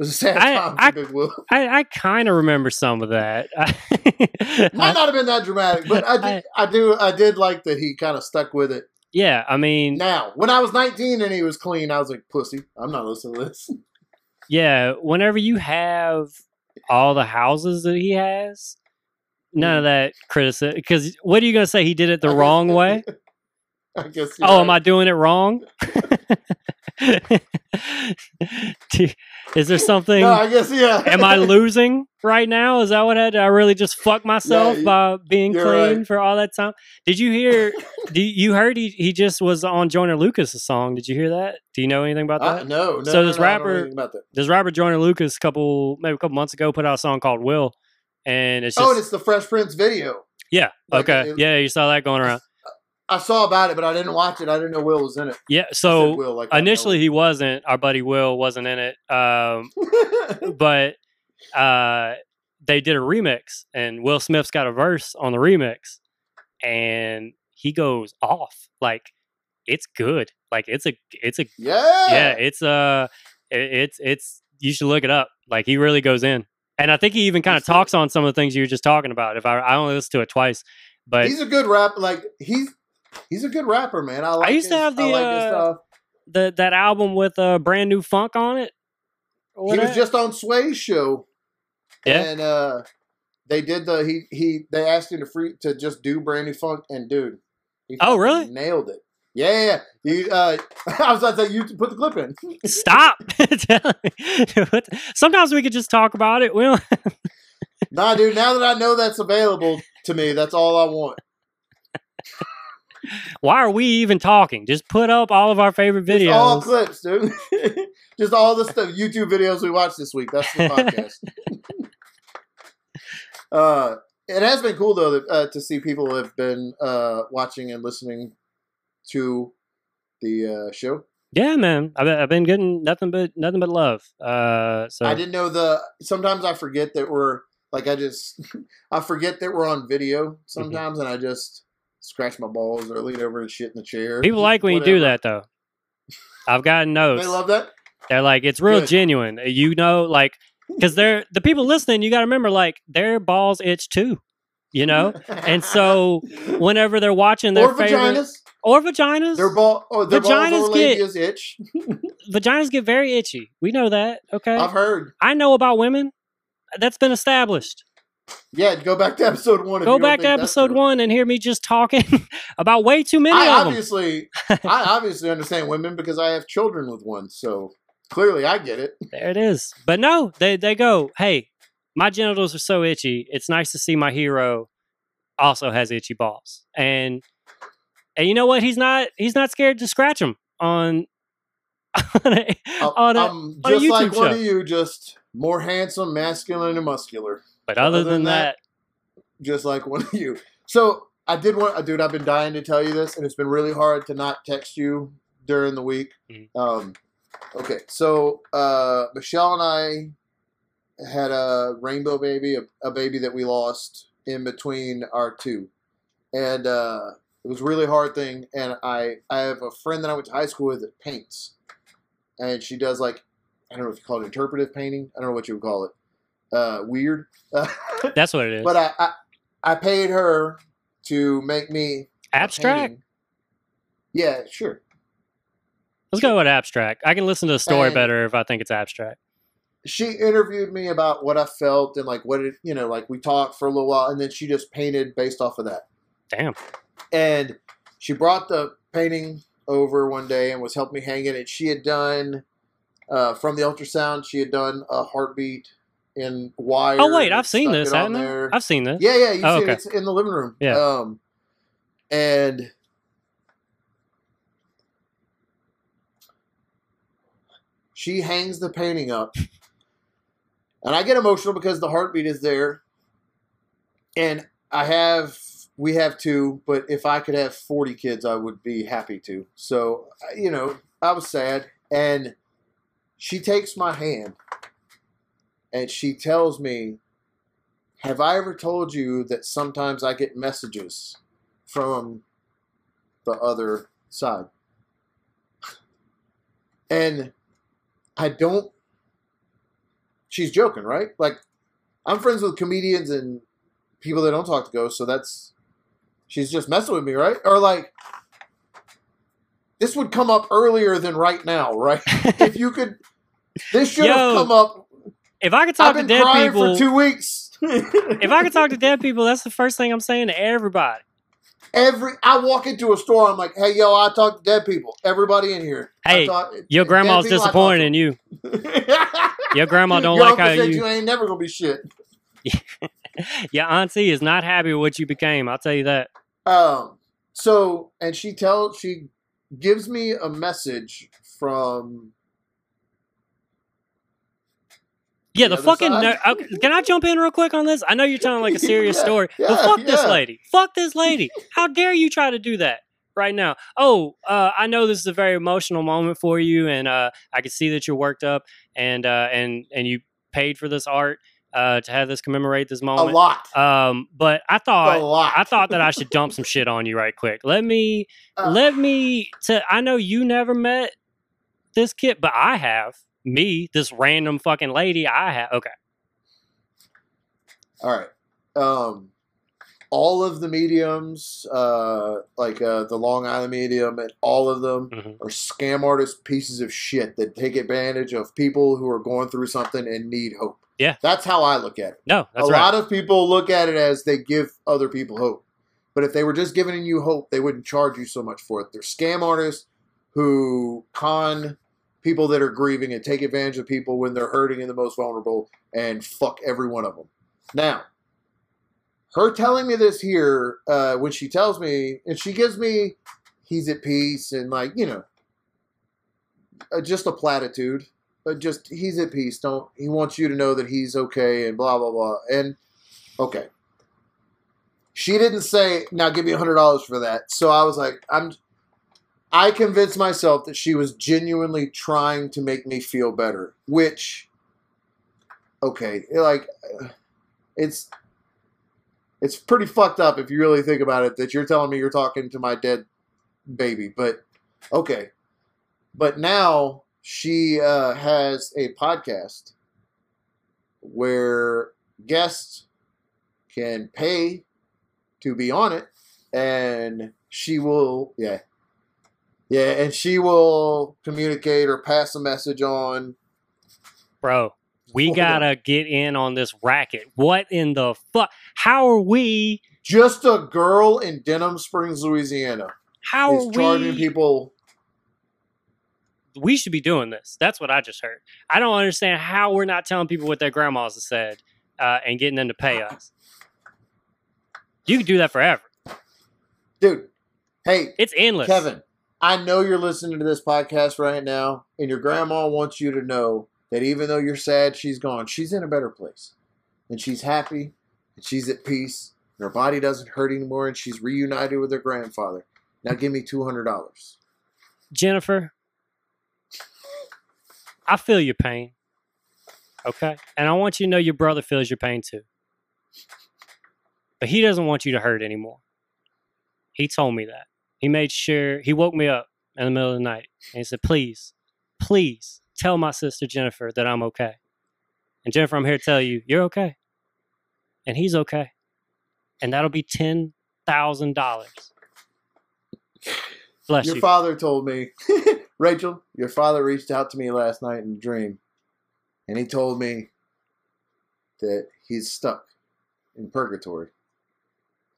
[SPEAKER 2] A sad
[SPEAKER 1] I- I-
[SPEAKER 2] Big Will.
[SPEAKER 1] I, I kind of remember some of that.
[SPEAKER 2] Might not have been that dramatic, but I did, I do I did like that he kind of stuck with it.
[SPEAKER 1] yeah, I mean,
[SPEAKER 2] Now, when I was 19 and he was clean, I was like, pussy, I'm not listening to this.
[SPEAKER 1] yeah, whenever you have all the houses that he has, none of mm. that criticism. Because what are you going to say? He did it the
[SPEAKER 2] I guess-
[SPEAKER 1] wrong way?
[SPEAKER 2] I guess.
[SPEAKER 1] Oh, am I doing it wrong? Is there something?
[SPEAKER 2] No, I guess yeah.
[SPEAKER 1] am I losing right now? Is that what I did? I really just fucked myself
[SPEAKER 2] you-
[SPEAKER 1] by being clean
[SPEAKER 2] right.
[SPEAKER 1] for all that time. Did you hear? do you heard he he just was on Joyner Lucas' song? Did you hear that? Do you know anything about that?
[SPEAKER 2] Uh, no, no.
[SPEAKER 1] So this
[SPEAKER 2] no,
[SPEAKER 1] rapper-. This rapper Joyner Lucas, couple maybe a couple months ago, put out a song called "Will," and it's just
[SPEAKER 2] Oh, and it's the Fresh Prince video.
[SPEAKER 1] yeah,
[SPEAKER 2] like,
[SPEAKER 1] okay,
[SPEAKER 2] it-
[SPEAKER 1] yeah, you saw that going around.
[SPEAKER 2] I saw about it, but I didn't watch it. I didn't know Will was in it.
[SPEAKER 1] Yeah,
[SPEAKER 2] I
[SPEAKER 1] so
[SPEAKER 2] Will, like
[SPEAKER 1] initially he wasn't. Our buddy Will wasn't in it, um, but uh, they did a remix, and Will Smith's got a verse on the remix, and he goes off like it's good. Like it's a it's a
[SPEAKER 2] yeah,
[SPEAKER 1] yeah, it's uh it- it's it's you should look it up. Like he really goes in. And I think he even kind of talks on some of the things you were just talking about. If I I only listened to it twice, but
[SPEAKER 2] he's a good rapper. Like he's he's a good rapper, man. I like.
[SPEAKER 1] I used to have the,
[SPEAKER 2] like
[SPEAKER 1] uh, the that album with uh brand new funk on it. or
[SPEAKER 2] He was just on Sway's show.
[SPEAKER 1] Yeah?
[SPEAKER 2] and uh, they did the he he they asked him to free to just do brand new funk, and dude, he
[SPEAKER 1] Oh, really?
[SPEAKER 2] nailed it. Yeah, you, uh, I was about to say you put the clip in.
[SPEAKER 1] Stop. Sometimes we could just talk about it. We don't,
[SPEAKER 2] Nah, dude. Now that I know that's available to me, that's all I want.
[SPEAKER 1] Why are we even talking? Just put up all of our favorite
[SPEAKER 2] It's all clips, dude. Just all the stuff YouTube videos we watched this week. That's the podcast. uh, it has been cool though that, uh, to see people have been uh, watching and listening to the uh, show.
[SPEAKER 1] Yeah, man. I've, been- I've been getting nothing but nothing but love. Uh, so
[SPEAKER 2] I didn't know the. Sometimes I forget that we're like I just I forget that we're on video sometimes, and I just scratch my balls or lean over and shit in the chair.
[SPEAKER 1] People like when you do that though. I've gotten notes.
[SPEAKER 2] They love that.
[SPEAKER 1] They're like, it's real
[SPEAKER 2] Good.
[SPEAKER 1] genuine. Uh, you know, like, because they're the people listening. You got to remember, like, their balls itch too. You know, and so whenever they're watching their
[SPEAKER 2] or
[SPEAKER 1] favorite
[SPEAKER 2] vaginas.
[SPEAKER 1] or vaginas,
[SPEAKER 2] Their ball, or their
[SPEAKER 1] Vaginas get-
[SPEAKER 2] itch.
[SPEAKER 1] vaginas get very itchy. We know that. Okay,
[SPEAKER 2] I've heard.
[SPEAKER 1] I know about women. That's been established.
[SPEAKER 2] Yeah, go back to episode one.
[SPEAKER 1] Go back to episode one and hear me just talking about way too many
[SPEAKER 2] I
[SPEAKER 1] of them.
[SPEAKER 2] obviously, I obviously understand women because I have children with one. So clearly, I get it.
[SPEAKER 1] There it is. But no, they they go, hey, my genitals are so itchy. It's nice to see my hero also has itchy balls. And and you know what? He's not he's not scared to scratch them on on a, uh, on a-
[SPEAKER 2] I'm
[SPEAKER 1] on a
[SPEAKER 2] just like
[SPEAKER 1] YouTube
[SPEAKER 2] one of you, just more handsome, masculine, and muscular.
[SPEAKER 1] But other,
[SPEAKER 2] other
[SPEAKER 1] than, that,
[SPEAKER 2] that, just like one of you. So I did want, dude. I've been dying to tell you this, and it's been really hard to not text you during the week.
[SPEAKER 1] Mhm.
[SPEAKER 2] Um, okay, so uh, Michelle and I had a rainbow baby, a, a baby that we lost in between our two, and uh, it was a really hard thing. And I, I have a friend that I went to high school with that paints, and she does like, I don't know if you call it interpretive painting. I don't know what you would call it. Uh, weird.
[SPEAKER 1] that's what it is.
[SPEAKER 2] But I, I, I paid her to make me
[SPEAKER 1] abstract.
[SPEAKER 2] Yeah, sure.
[SPEAKER 1] Let's go with abstract. I can listen to the story
[SPEAKER 2] And-
[SPEAKER 1] better if I think it's abstract.
[SPEAKER 2] She interviewed me about what I felt and like what it, you know, like we talked for a little while, and then she just painted based off of that.
[SPEAKER 1] Damn.
[SPEAKER 2] And she brought the painting over one day and was helping me hang it. And she had done uh, from the ultrasound, she had done a heartbeat in wire.
[SPEAKER 1] Oh wait, I've seen this, haven't I?
[SPEAKER 2] there.
[SPEAKER 1] I've seen this.
[SPEAKER 2] Yeah, yeah, you
[SPEAKER 1] Oh,
[SPEAKER 2] see
[SPEAKER 1] okay.
[SPEAKER 2] it. It's in the living room.
[SPEAKER 1] Yeah.
[SPEAKER 2] Um, and she hangs the painting up, and I get emotional because the heartbeat is there, and I have we have two, but if I could have forty kids, I would be happy to. So you know, I was sad, and she takes my hand, and she tells me have I ever told you that sometimes I get messages from the other side? And I don't. She's joking, right? Like, I'm friends with comedians and people that don't talk to ghosts, so that's. She's just messing with me, right? Or like. This would come up earlier than right now, right? if you could. This should have come up.
[SPEAKER 1] If I could talk to dead people,
[SPEAKER 2] for two weeks.
[SPEAKER 1] if I could talk to dead people, that's the first thing I'm saying to everybody.
[SPEAKER 2] Every I walk into a store, I'm like, "Hey, yo, I talk to dead people. Everybody in here."
[SPEAKER 1] Hey,
[SPEAKER 2] talk-
[SPEAKER 1] Your
[SPEAKER 2] dead
[SPEAKER 1] grandma's
[SPEAKER 2] people, I talk
[SPEAKER 1] disappointed in you. Your grandma don't
[SPEAKER 2] Your
[SPEAKER 1] like how you.
[SPEAKER 2] you ain't never gonna be shit.
[SPEAKER 1] Your auntie is not happy with what you became. I'll tell you that.
[SPEAKER 2] Um. So, and she tells, she gives me a message from.
[SPEAKER 1] Yeah,
[SPEAKER 2] The
[SPEAKER 1] the, fucking. okay, can I jump in real quick on this? I know you're telling like a serious
[SPEAKER 2] Yeah,
[SPEAKER 1] story, but
[SPEAKER 2] yeah,
[SPEAKER 1] fuck this lady. Fuck this lady. How dare you try to do that right now? Oh, uh, I know this is a very emotional moment for you, and uh, I can see that you're worked up, and uh, and and you paid for this art uh, to have this commemorate this moment A
[SPEAKER 2] lot.
[SPEAKER 1] Um, but I thought. I thought that I should dump some shit on you right quick. Let me
[SPEAKER 2] Uh,
[SPEAKER 1] let me to I know you never met this kid, but I have. Me, this random fucking lady, I have. Okay.
[SPEAKER 2] All right. Um, all of the mediums, uh, like uh, the Long Island medium, and all of them
[SPEAKER 1] Mhm.
[SPEAKER 2] are scam artist pieces of shit that take advantage of people who are going through something and need hope.
[SPEAKER 1] Yeah.
[SPEAKER 2] That's how I look at it.
[SPEAKER 1] No, that's
[SPEAKER 2] a
[SPEAKER 1] right.
[SPEAKER 2] lot of people look at it as they give other people hope. But if they were just giving you hope, they wouldn't charge you so much for it. They're scam artists who con people that are grieving and take advantage of people when they're hurting and the most vulnerable and fuck every one of them. Now, her telling me this here, uh, when she tells me, and she gives me, he's at peace, and like, you know, uh, just a platitude. But just, he's at peace. Don't, he wants you to know that he's okay, and blah, blah, blah. And, okay. She didn't say, now give me a $100 for that. So I was like, I'm, I convinced myself that she was genuinely trying to make me feel better, which, okay, like, it's, it's pretty fucked up if you really think about it that you're telling me you're talking to my dead baby. But okay. But now she uh, has a podcast where guests can pay to be on it, and she will, yeah, yeah, and she will communicate or pass a message on.
[SPEAKER 1] Bro, we gotta get in on this racket. What in the fuck? How are we?
[SPEAKER 2] Just a girl in Denham Springs, Louisiana,
[SPEAKER 1] How
[SPEAKER 2] is
[SPEAKER 1] are we
[SPEAKER 2] charging
[SPEAKER 1] we?
[SPEAKER 2] people.
[SPEAKER 1] we should be doing this. That's what I just heard. I don't understand how we're not telling people what their grandmas have said uh, and getting them to pay us. You could do that forever.
[SPEAKER 2] Dude, hey,
[SPEAKER 1] It's endless.
[SPEAKER 2] Kevin, I know you're listening to this podcast right now, and your grandma wants you to know that even though you're sad she's gone, she's in a better place. And she's happy, and she's at peace, and her body doesn't hurt anymore, and she's reunited with her grandfather. Now give me $200.
[SPEAKER 1] Jennifer, I feel your pain. Okay? And I want you to know your brother feels your pain too. But he doesn't want you to hurt anymore. He told me that. He made sure, he woke me up in the middle of the night and he said, Please, please tell my sister Jennifer that I'm okay. And Jennifer, I'm here to tell you, you're okay. And he's okay. And that'll be $10,000. Bless
[SPEAKER 2] Your
[SPEAKER 1] you.
[SPEAKER 2] father told me, Rachel, your father reached out to me last night in a dream, and he told me that he's stuck in purgatory,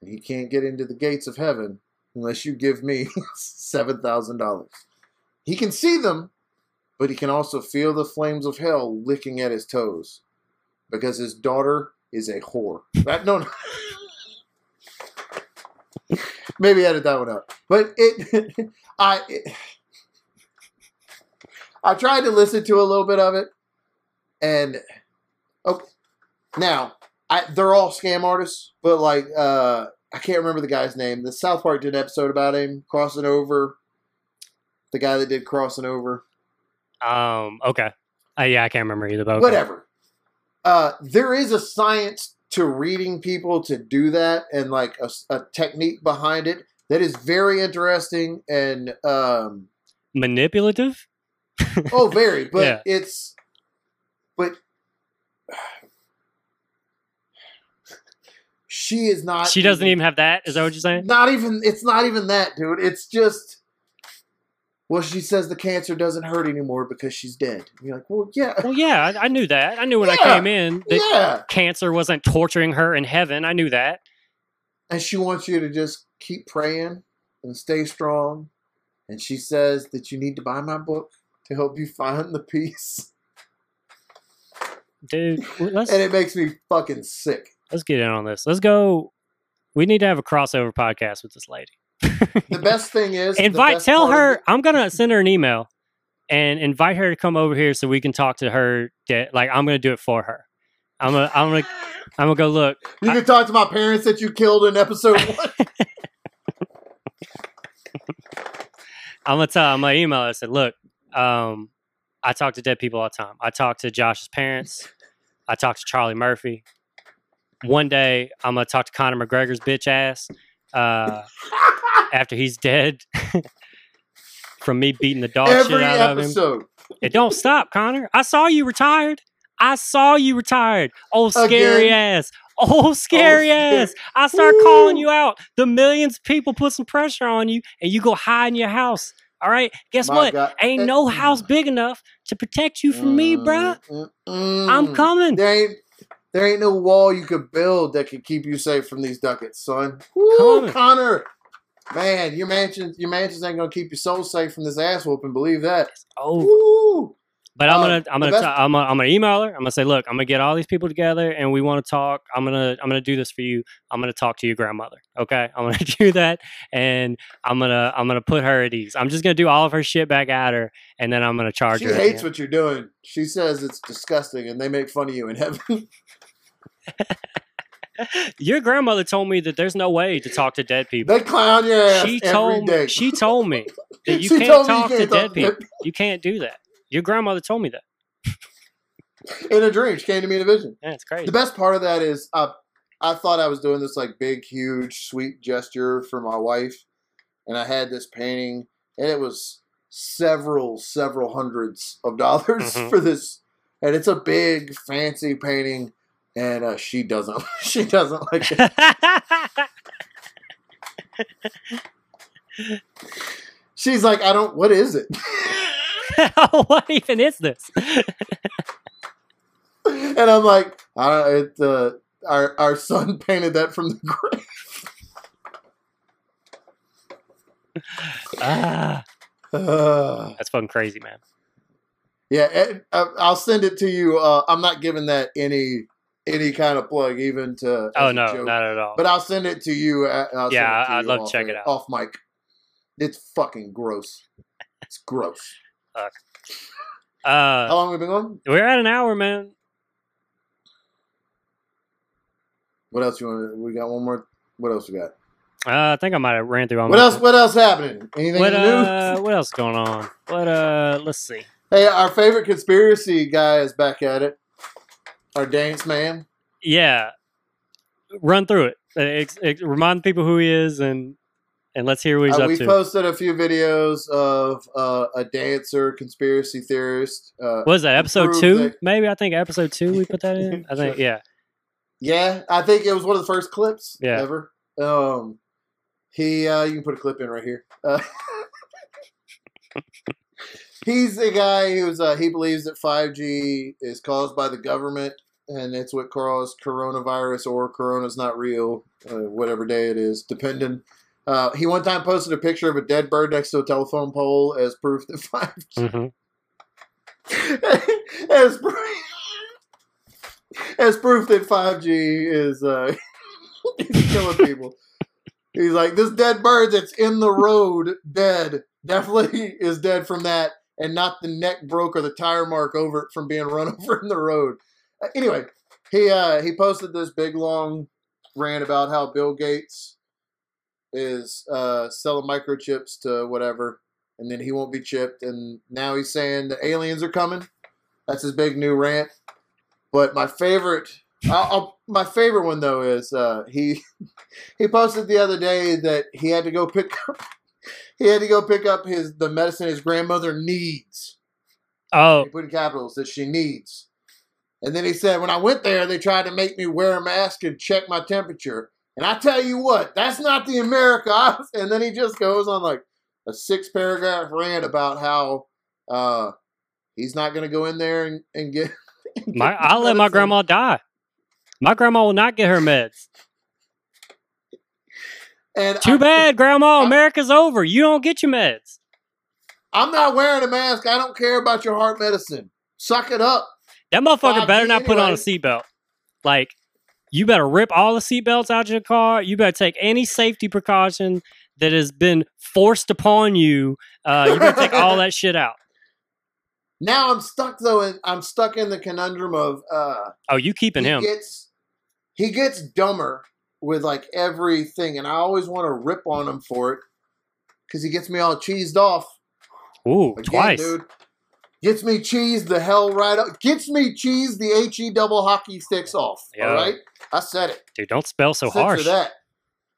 [SPEAKER 2] and he can't get into the gates of heaven unless you give me seven thousand dollars. He can see them, but he can also feel the flames of hell licking at his toes, because his daughter is a whore. That no. no. Maybe edit that one out. But it, I, it, I tried to listen to a little bit of it, and okay, now I they're all scam artists, but like uh, I can't remember the guy's name. The South Park did an episode about him crossing over. The guy that did crossing over,
[SPEAKER 1] Um, okay. Uh, yeah, I can't remember either, but okay.
[SPEAKER 2] whatever. Uh, there is a science to reading people to do that, and like a, a technique behind it that is very interesting and um,
[SPEAKER 1] Manipulative?
[SPEAKER 2] oh, very. But
[SPEAKER 1] Yeah.
[SPEAKER 2] it's but she is not.
[SPEAKER 1] She doesn't even have that. Is that what you're saying?
[SPEAKER 2] Not even. It's not even that, dude. It's just. Well, she says the cancer doesn't hurt anymore because she's dead. And you're like, well, yeah,
[SPEAKER 1] Well, yeah, I, I knew that. I knew when I came in that
[SPEAKER 2] yeah.
[SPEAKER 1] cancer wasn't torturing her in heaven. I knew that.
[SPEAKER 2] And she wants you to just keep praying and stay strong. And she says that you need to buy my book to help you find the peace.
[SPEAKER 1] Dude,
[SPEAKER 2] And it makes me fucking sick.
[SPEAKER 1] Let's get in on this. Let's go. We need to have a crossover podcast with this lady.
[SPEAKER 2] The best thing is
[SPEAKER 1] invite tell her i'm gonna send her an email and invite her to come over here so we can talk to her de- like i'm gonna do it for her i'm gonna i'm gonna i'm gonna go look
[SPEAKER 2] You can talk to my parents that you killed in episode one.
[SPEAKER 1] i'm gonna tell i'm gonna email her I said look um i talk to dead people all the time i talk to josh's parents i talk to charlie murphy one day i'm gonna talk to conor mcgregor's bitch ass uh after he's dead from me beating the dog shit
[SPEAKER 2] Every
[SPEAKER 1] out of him. It don't stop, Conor. I saw you retired. I saw you retired. Oh, scary
[SPEAKER 2] Again?
[SPEAKER 1] ass. Oh, scary
[SPEAKER 2] scary.
[SPEAKER 1] ass. I start calling you out. The millions of people put some pressure on you, and you go hide in your house. All right. Guess
[SPEAKER 2] My
[SPEAKER 1] what?
[SPEAKER 2] God.
[SPEAKER 1] Ain't
[SPEAKER 2] Eh,
[SPEAKER 1] no house big enough to protect you from me, bruh.
[SPEAKER 2] Mm, mm,
[SPEAKER 1] I'm
[SPEAKER 2] mm.
[SPEAKER 1] coming.
[SPEAKER 2] There ain't there ain't no wall you could build that could keep you safe from these ducats, son. Woo,
[SPEAKER 1] Coming.
[SPEAKER 2] Conor. Man, your mansion your mansions ain't gonna keep your soul safe from this ass whooping, believe that.
[SPEAKER 1] Oh, but I'm
[SPEAKER 2] Um,
[SPEAKER 1] gonna, I'm gonna,
[SPEAKER 2] best-
[SPEAKER 1] t- I'm gonna, I'm gonna email her. I'm gonna say, look, I'm gonna get all these people together, and we want to talk. I'm gonna, I'm gonna do this for you. I'm gonna talk to your grandmother. Okay, I'm gonna do that, and I'm gonna, I'm gonna put her at ease. I'm just gonna do all of her shit back at her, and then I'm gonna charge
[SPEAKER 2] She
[SPEAKER 1] her. the
[SPEAKER 2] hates what you're doing. She says it's disgusting and they make fun of you in heaven.
[SPEAKER 1] Your grandmother told me that there's no way to talk to dead people.
[SPEAKER 2] they clown your ass
[SPEAKER 1] She
[SPEAKER 2] every
[SPEAKER 1] told
[SPEAKER 2] day.
[SPEAKER 1] me. She told me that you
[SPEAKER 2] She
[SPEAKER 1] can't
[SPEAKER 2] told me you
[SPEAKER 1] talk to
[SPEAKER 2] can't
[SPEAKER 1] dead
[SPEAKER 2] talk to
[SPEAKER 1] people.
[SPEAKER 2] dead
[SPEAKER 1] You can't do that. Your grandmother told me that.
[SPEAKER 2] in a dream. She came to me in a vision.
[SPEAKER 1] Yeah, it's crazy.
[SPEAKER 2] The best part of that is uh, I thought I was doing this like big, huge, sweet gesture for my wife, and I had this painting, and it was several, several hundreds of dollars
[SPEAKER 1] Mhm.
[SPEAKER 2] for this, and it's a big, fancy painting, and uh, she doesn't, she doesn't like it. She's like, I don't. What is it?
[SPEAKER 1] what even is this?
[SPEAKER 2] and I'm like, I don't, it, uh, our our son painted that from the grave.
[SPEAKER 1] ah,
[SPEAKER 2] Uh,
[SPEAKER 1] that's fucking crazy, man.
[SPEAKER 2] yeah, uh, I'll send it to you. Uh, I'm not giving that any any kind of plug, even to.
[SPEAKER 1] Oh no, not at all.
[SPEAKER 2] But I'll send it to you. uh, I'll send
[SPEAKER 1] Yeah,
[SPEAKER 2] to
[SPEAKER 1] I'd
[SPEAKER 2] you
[SPEAKER 1] love to check it out.
[SPEAKER 2] Off mic. It's fucking gross. It's gross.
[SPEAKER 1] uh,
[SPEAKER 2] How long have we been going?
[SPEAKER 1] we're at an hour, man.
[SPEAKER 2] What else you want? We got one more. What else we got?
[SPEAKER 1] Uh, I think I might have ran through all
[SPEAKER 2] What else? What else happening? Anything
[SPEAKER 1] What
[SPEAKER 2] new?
[SPEAKER 1] uh, what else going on? What uh, let's see.
[SPEAKER 2] Hey, our favorite conspiracy guy is back at it. Our dance man.
[SPEAKER 1] Yeah, run through it. Uh, ex- ex- remind people who he is, and and let's hear what he's
[SPEAKER 2] Uh,
[SPEAKER 1] up
[SPEAKER 2] we
[SPEAKER 1] to.
[SPEAKER 2] posted a few videos of uh, a dancer, conspiracy theorist. Uh,
[SPEAKER 1] what is that? Episode two?
[SPEAKER 2] that-
[SPEAKER 1] Maybe I think episode two. We put that in. I think yeah.
[SPEAKER 2] yeah, I think it was one of the first clips
[SPEAKER 1] Yeah.
[SPEAKER 2] ever. Um, he, uh, you can put a clip in right here. Uh, he's the guy who's uh, he believes that 5G is caused by the government and it's what caused coronavirus or corona's not real, uh, whatever day it is, depending. Uh, he one time posted a picture of a dead bird next to a telephone pole as proof that 5G
[SPEAKER 1] hmm
[SPEAKER 2] as proof, as proof that 5G is uh, is killing people. He's like, this dead bird that's in the road, dead, definitely is dead from that, and not the neck broke or the tire mark over it from being run over in the road. Anyway, he uh, he posted this big long rant about how Bill Gates is uh, selling microchips to whatever, and then he won't be chipped. And now he's saying the aliens are coming. That's his big new rant. But my favorite, I'll, I'll, my favorite one though is uh, he he posted the other day that he had to go pick up he had to go pick up his the medicine his grandmother needs.
[SPEAKER 1] Oh,
[SPEAKER 2] He put in capitals that she needs. And then he said, when I went there, they tried to make me wear a mask and check my temperature. And I tell you what, that's not the America. I and then he just goes on like a six paragraph rant about how uh, he's not going to go in there and, and get. and get
[SPEAKER 1] my I'll let my grandma die. My grandma will not get her meds.
[SPEAKER 2] And
[SPEAKER 1] Too
[SPEAKER 2] I-
[SPEAKER 1] bad, grandma.
[SPEAKER 2] I-
[SPEAKER 1] America's over. You don't get your meds.
[SPEAKER 2] I'm not wearing a mask. I don't care about your heart medicine. Suck it up.
[SPEAKER 1] That motherfucker
[SPEAKER 2] 5G
[SPEAKER 1] better not put on a seatbelt. Like, you better rip all the seatbelts out of your car. You better take any safety precaution that has been forced upon you. Uh, you better take all that shit out.
[SPEAKER 2] Now I'm stuck though, and I'm stuck in the conundrum of uh,
[SPEAKER 1] Oh, you keeping
[SPEAKER 2] he
[SPEAKER 1] him?
[SPEAKER 2] gets he gets dumber with like everything, and I always want to rip on him for it because he gets me all cheesed off.
[SPEAKER 1] Ooh,
[SPEAKER 2] Again,
[SPEAKER 1] twice.
[SPEAKER 2] dude. Gets me cheese the hell right up. Gets me cheese the he double hockey sticks off. All right, I said it.
[SPEAKER 1] Dude, don't spell so
[SPEAKER 2] Censor
[SPEAKER 1] harsh.
[SPEAKER 2] that.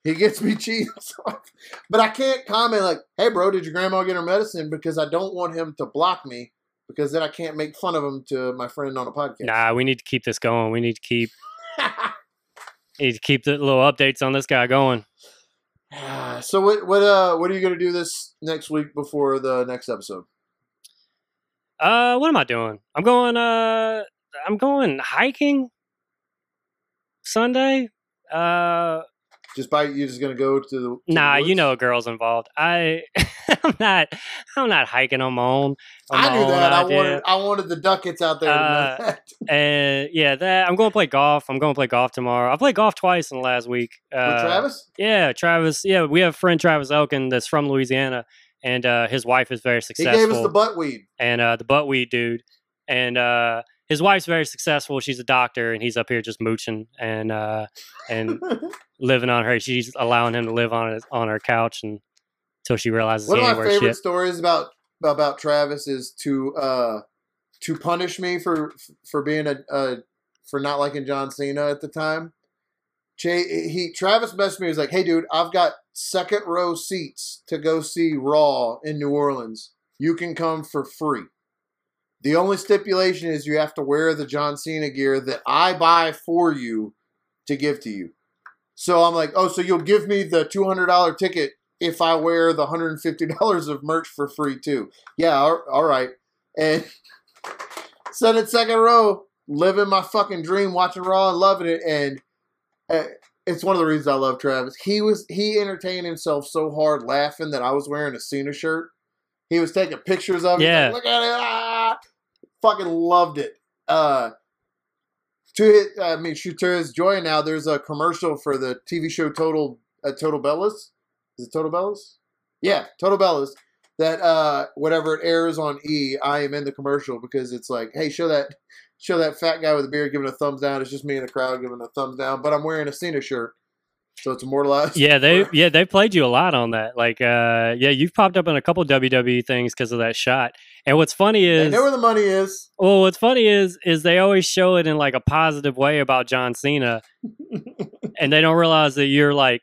[SPEAKER 2] He gets me cheese. off, but I can't comment like, "Hey, bro, did your grandma get her medicine?" Because I don't want him to block me. Because then I can't make fun of him to my friend on a podcast.
[SPEAKER 1] Nah, we need to keep this going. We need to keep need to keep the little updates on this guy going.
[SPEAKER 2] so what what uh what are you gonna do this next week before the next episode?
[SPEAKER 1] Uh, what am I doing? I'm going. Uh, I'm going hiking Sunday. Uh,
[SPEAKER 2] Just by you just gonna go to the to the
[SPEAKER 1] nah, you know a girl's involved. I, I'm not. I'm not hiking on my own. on
[SPEAKER 2] I
[SPEAKER 1] my
[SPEAKER 2] knew
[SPEAKER 1] own
[SPEAKER 2] that. I
[SPEAKER 1] idea.
[SPEAKER 2] wanted I wanted the ducats out there
[SPEAKER 1] Uh. And yeah, that I'm going to play golf. I'm going to play golf tomorrow. I played golf twice in the last week. Uh,
[SPEAKER 2] With Travis?
[SPEAKER 1] Yeah, Travis. Yeah, we have a friend Travis Elkin that's from Louisiana, and uh, his wife is very successful.
[SPEAKER 2] He gave us the buttweed
[SPEAKER 1] and uh, the buttweed dude, and uh, his wife's very successful. She's a doctor, and he's up here just mooching and uh, and living on her. She's allowing him to live on his, on her couch and until she realizes
[SPEAKER 2] One of my favorite
[SPEAKER 1] shit.
[SPEAKER 2] stories about about Travis is to uh to punish me for for being a, a for not liking John Cena at the time. He Travis messaged me. He was like, "Hey, dude, I've got second row seats to go see Raw in New Orleans. You can come for free. The only stipulation is you have to wear the John Cena gear that I buy for you to give to you." So I'm like, "Oh, so you'll give me the two hundred dollar ticket if I wear the hundred and fifty dollars of merch for free too?" Yeah, all- right. And sat second row, living my fucking dream, watching Raw and loving it. And it's one of the reasons I love Travis. He was he entertained himself so hard laughing that I was wearing a Cena shirt. He was taking pictures of it.
[SPEAKER 1] Yeah.
[SPEAKER 2] like, Look at it. Ah! Fucking loved it. Uh, to his, I mean, shoot to his joy. Now there's a commercial for the TV show Total uh, Total Bellas. Is it Total Bellas? Yeah, Total Bellas. That uh, whatever it airs on E, I am in the commercial because it's like, hey, show that show that fat guy with a beard giving a thumbs down. It's just me in the crowd giving a thumbs down, but I'm wearing a Cena shirt, so it's immortalized.
[SPEAKER 1] Yeah, they yeah they played you a lot on that. Like, uh, yeah, you've popped up in a couple WWE things because of that shot. And what's funny is They
[SPEAKER 2] know where the money is.
[SPEAKER 1] well, what's funny is, is they always show it in like a positive way about John Cena, and they don't realize that you're like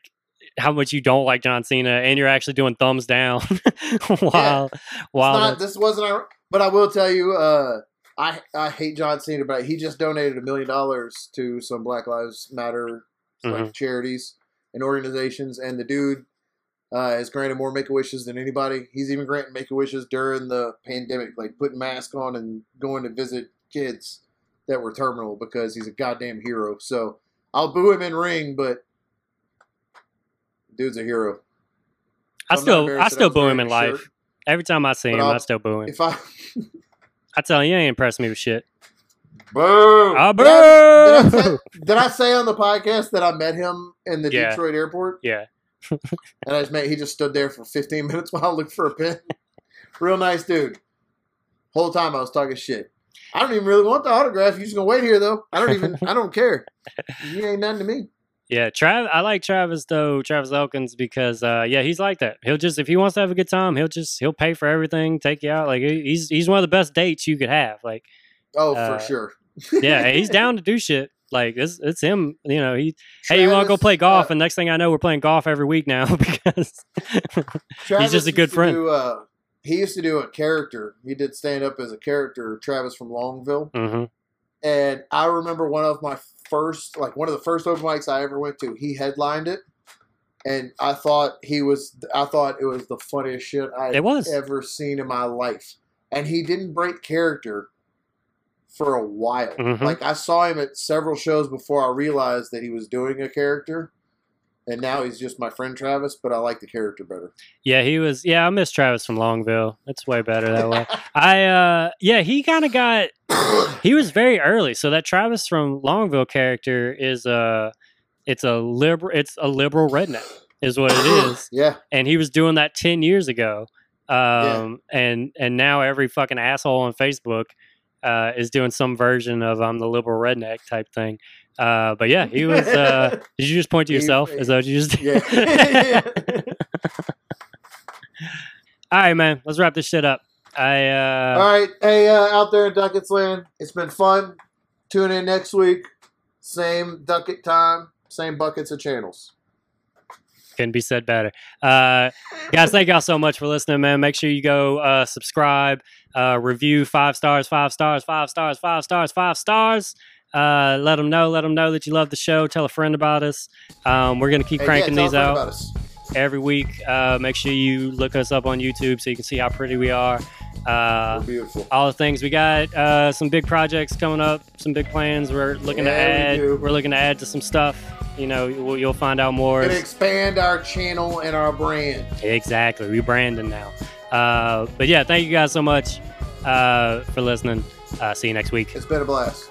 [SPEAKER 1] how much you don't like John Cena, and you're actually doing thumbs down while while
[SPEAKER 2] not, this wasn't, a, but I will tell you, uh, I I hate John Cena, but he just donated a million dollars to some Black Lives Matter like
[SPEAKER 1] Mhm.
[SPEAKER 2] charities and organizations, and the dude uh, has granted more Make a Wishes than anybody. He's even granting Make a Wishes during the pandemic, like putting masks on and going to visit kids that were terminal because he's a goddamn hero. So I'll boo him in ring, but dude's a hero.
[SPEAKER 1] I
[SPEAKER 2] I'm not
[SPEAKER 1] still I still boo him in life.
[SPEAKER 2] shirt.
[SPEAKER 1] Every time I see
[SPEAKER 2] But
[SPEAKER 1] him, I
[SPEAKER 2] I'll-
[SPEAKER 1] still boo him.
[SPEAKER 2] If I
[SPEAKER 1] I tell you, you ain't impressed me with shit.
[SPEAKER 2] boo,
[SPEAKER 1] Ah,
[SPEAKER 2] Did I- did I say- Did I say on the podcast that I met him in the
[SPEAKER 1] Yeah.
[SPEAKER 2] Detroit airport?
[SPEAKER 1] Yeah.
[SPEAKER 2] And I just met he just stood there for 15 minutes while I looked for a pen. Real nice dude. Whole time I was talking shit. I don't even really want the autograph. You just gonna wait here though. I don't even I don't care. You ain't nothing to me.
[SPEAKER 1] Yeah, Trav. I like Travis though, Travis Elkins, because uh, yeah, he's like that. He'll just if he wants to have a good time, he'll just he'll pay for everything, take you out. Like he's he's one of the best dates you could have. Like
[SPEAKER 2] Oh,
[SPEAKER 1] Uh,
[SPEAKER 2] for sure.
[SPEAKER 1] yeah, he's down to do shit. Like it's it's him. You know he. Hey, you want to go play golf?
[SPEAKER 2] uh,
[SPEAKER 1] and next thing I know, we're playing golf every week now because
[SPEAKER 2] Travis
[SPEAKER 1] just a good friend.
[SPEAKER 2] do, uh, he used to do a character. He did stand up as a character, Travis from Longville.
[SPEAKER 1] Mhm.
[SPEAKER 2] And I remember one of my first, like one of the first open mics I ever went to. He headlined it, and I thought he was, I thought it was the funniest shit I
[SPEAKER 1] It was.
[SPEAKER 2] ever seen in my life. And he didn't break character for a while.
[SPEAKER 1] Mhm.
[SPEAKER 2] Like I saw him at several shows before I realized that he was doing a character. And now he's just my friend Travis, but I like the character better.
[SPEAKER 1] yeah, he was. Yeah, I miss Travis from Longville. It's way better that way. I uh yeah, he kind of got he was very early. So that Travis from Longville character is a it's a liberal it's a liberal redneck is what it is.
[SPEAKER 2] yeah.
[SPEAKER 1] And he was doing that 10 years ago. Um
[SPEAKER 2] Yeah.
[SPEAKER 1] and and now every fucking asshole on Facebook uh, is doing some version of I'm the liberal redneck type thing. Uh, but yeah, he was. Uh, did you just point to yourself? Is that what you just?
[SPEAKER 2] Yeah.
[SPEAKER 1] All right, man. Let's wrap this shit up. I uh,
[SPEAKER 2] All right. Hey, uh, out there in Duckett's Land, it's been fun. Tune in next week. Same Duckett time, same buckets of channels.
[SPEAKER 1] couldn't be said better. Uh, guys, thank y'all so much for listening, man. Make sure you go uh, subscribe, uh, review five stars, five stars, five stars, five stars, five stars. Uh, let them know. Let them know that you love the show. Tell a friend about us. Um, we're gonna keep
[SPEAKER 2] Hey,
[SPEAKER 1] cranking
[SPEAKER 2] yeah,
[SPEAKER 1] these out every week. Uh, make sure you look us up on YouTube so you can see how pretty we are. Uh,
[SPEAKER 2] beautiful.
[SPEAKER 1] all the things we got uh, some big projects coming up some big plans we're looking to
[SPEAKER 2] Yeah, we
[SPEAKER 1] add
[SPEAKER 2] do.
[SPEAKER 1] are looking to add to some stuff you know you'll, you'll find out more
[SPEAKER 2] Gonna expand our channel and our brand.
[SPEAKER 1] exactly rebranding now uh, but yeah thank you guys so much uh, for listening uh, see you next week
[SPEAKER 2] It's been a blast.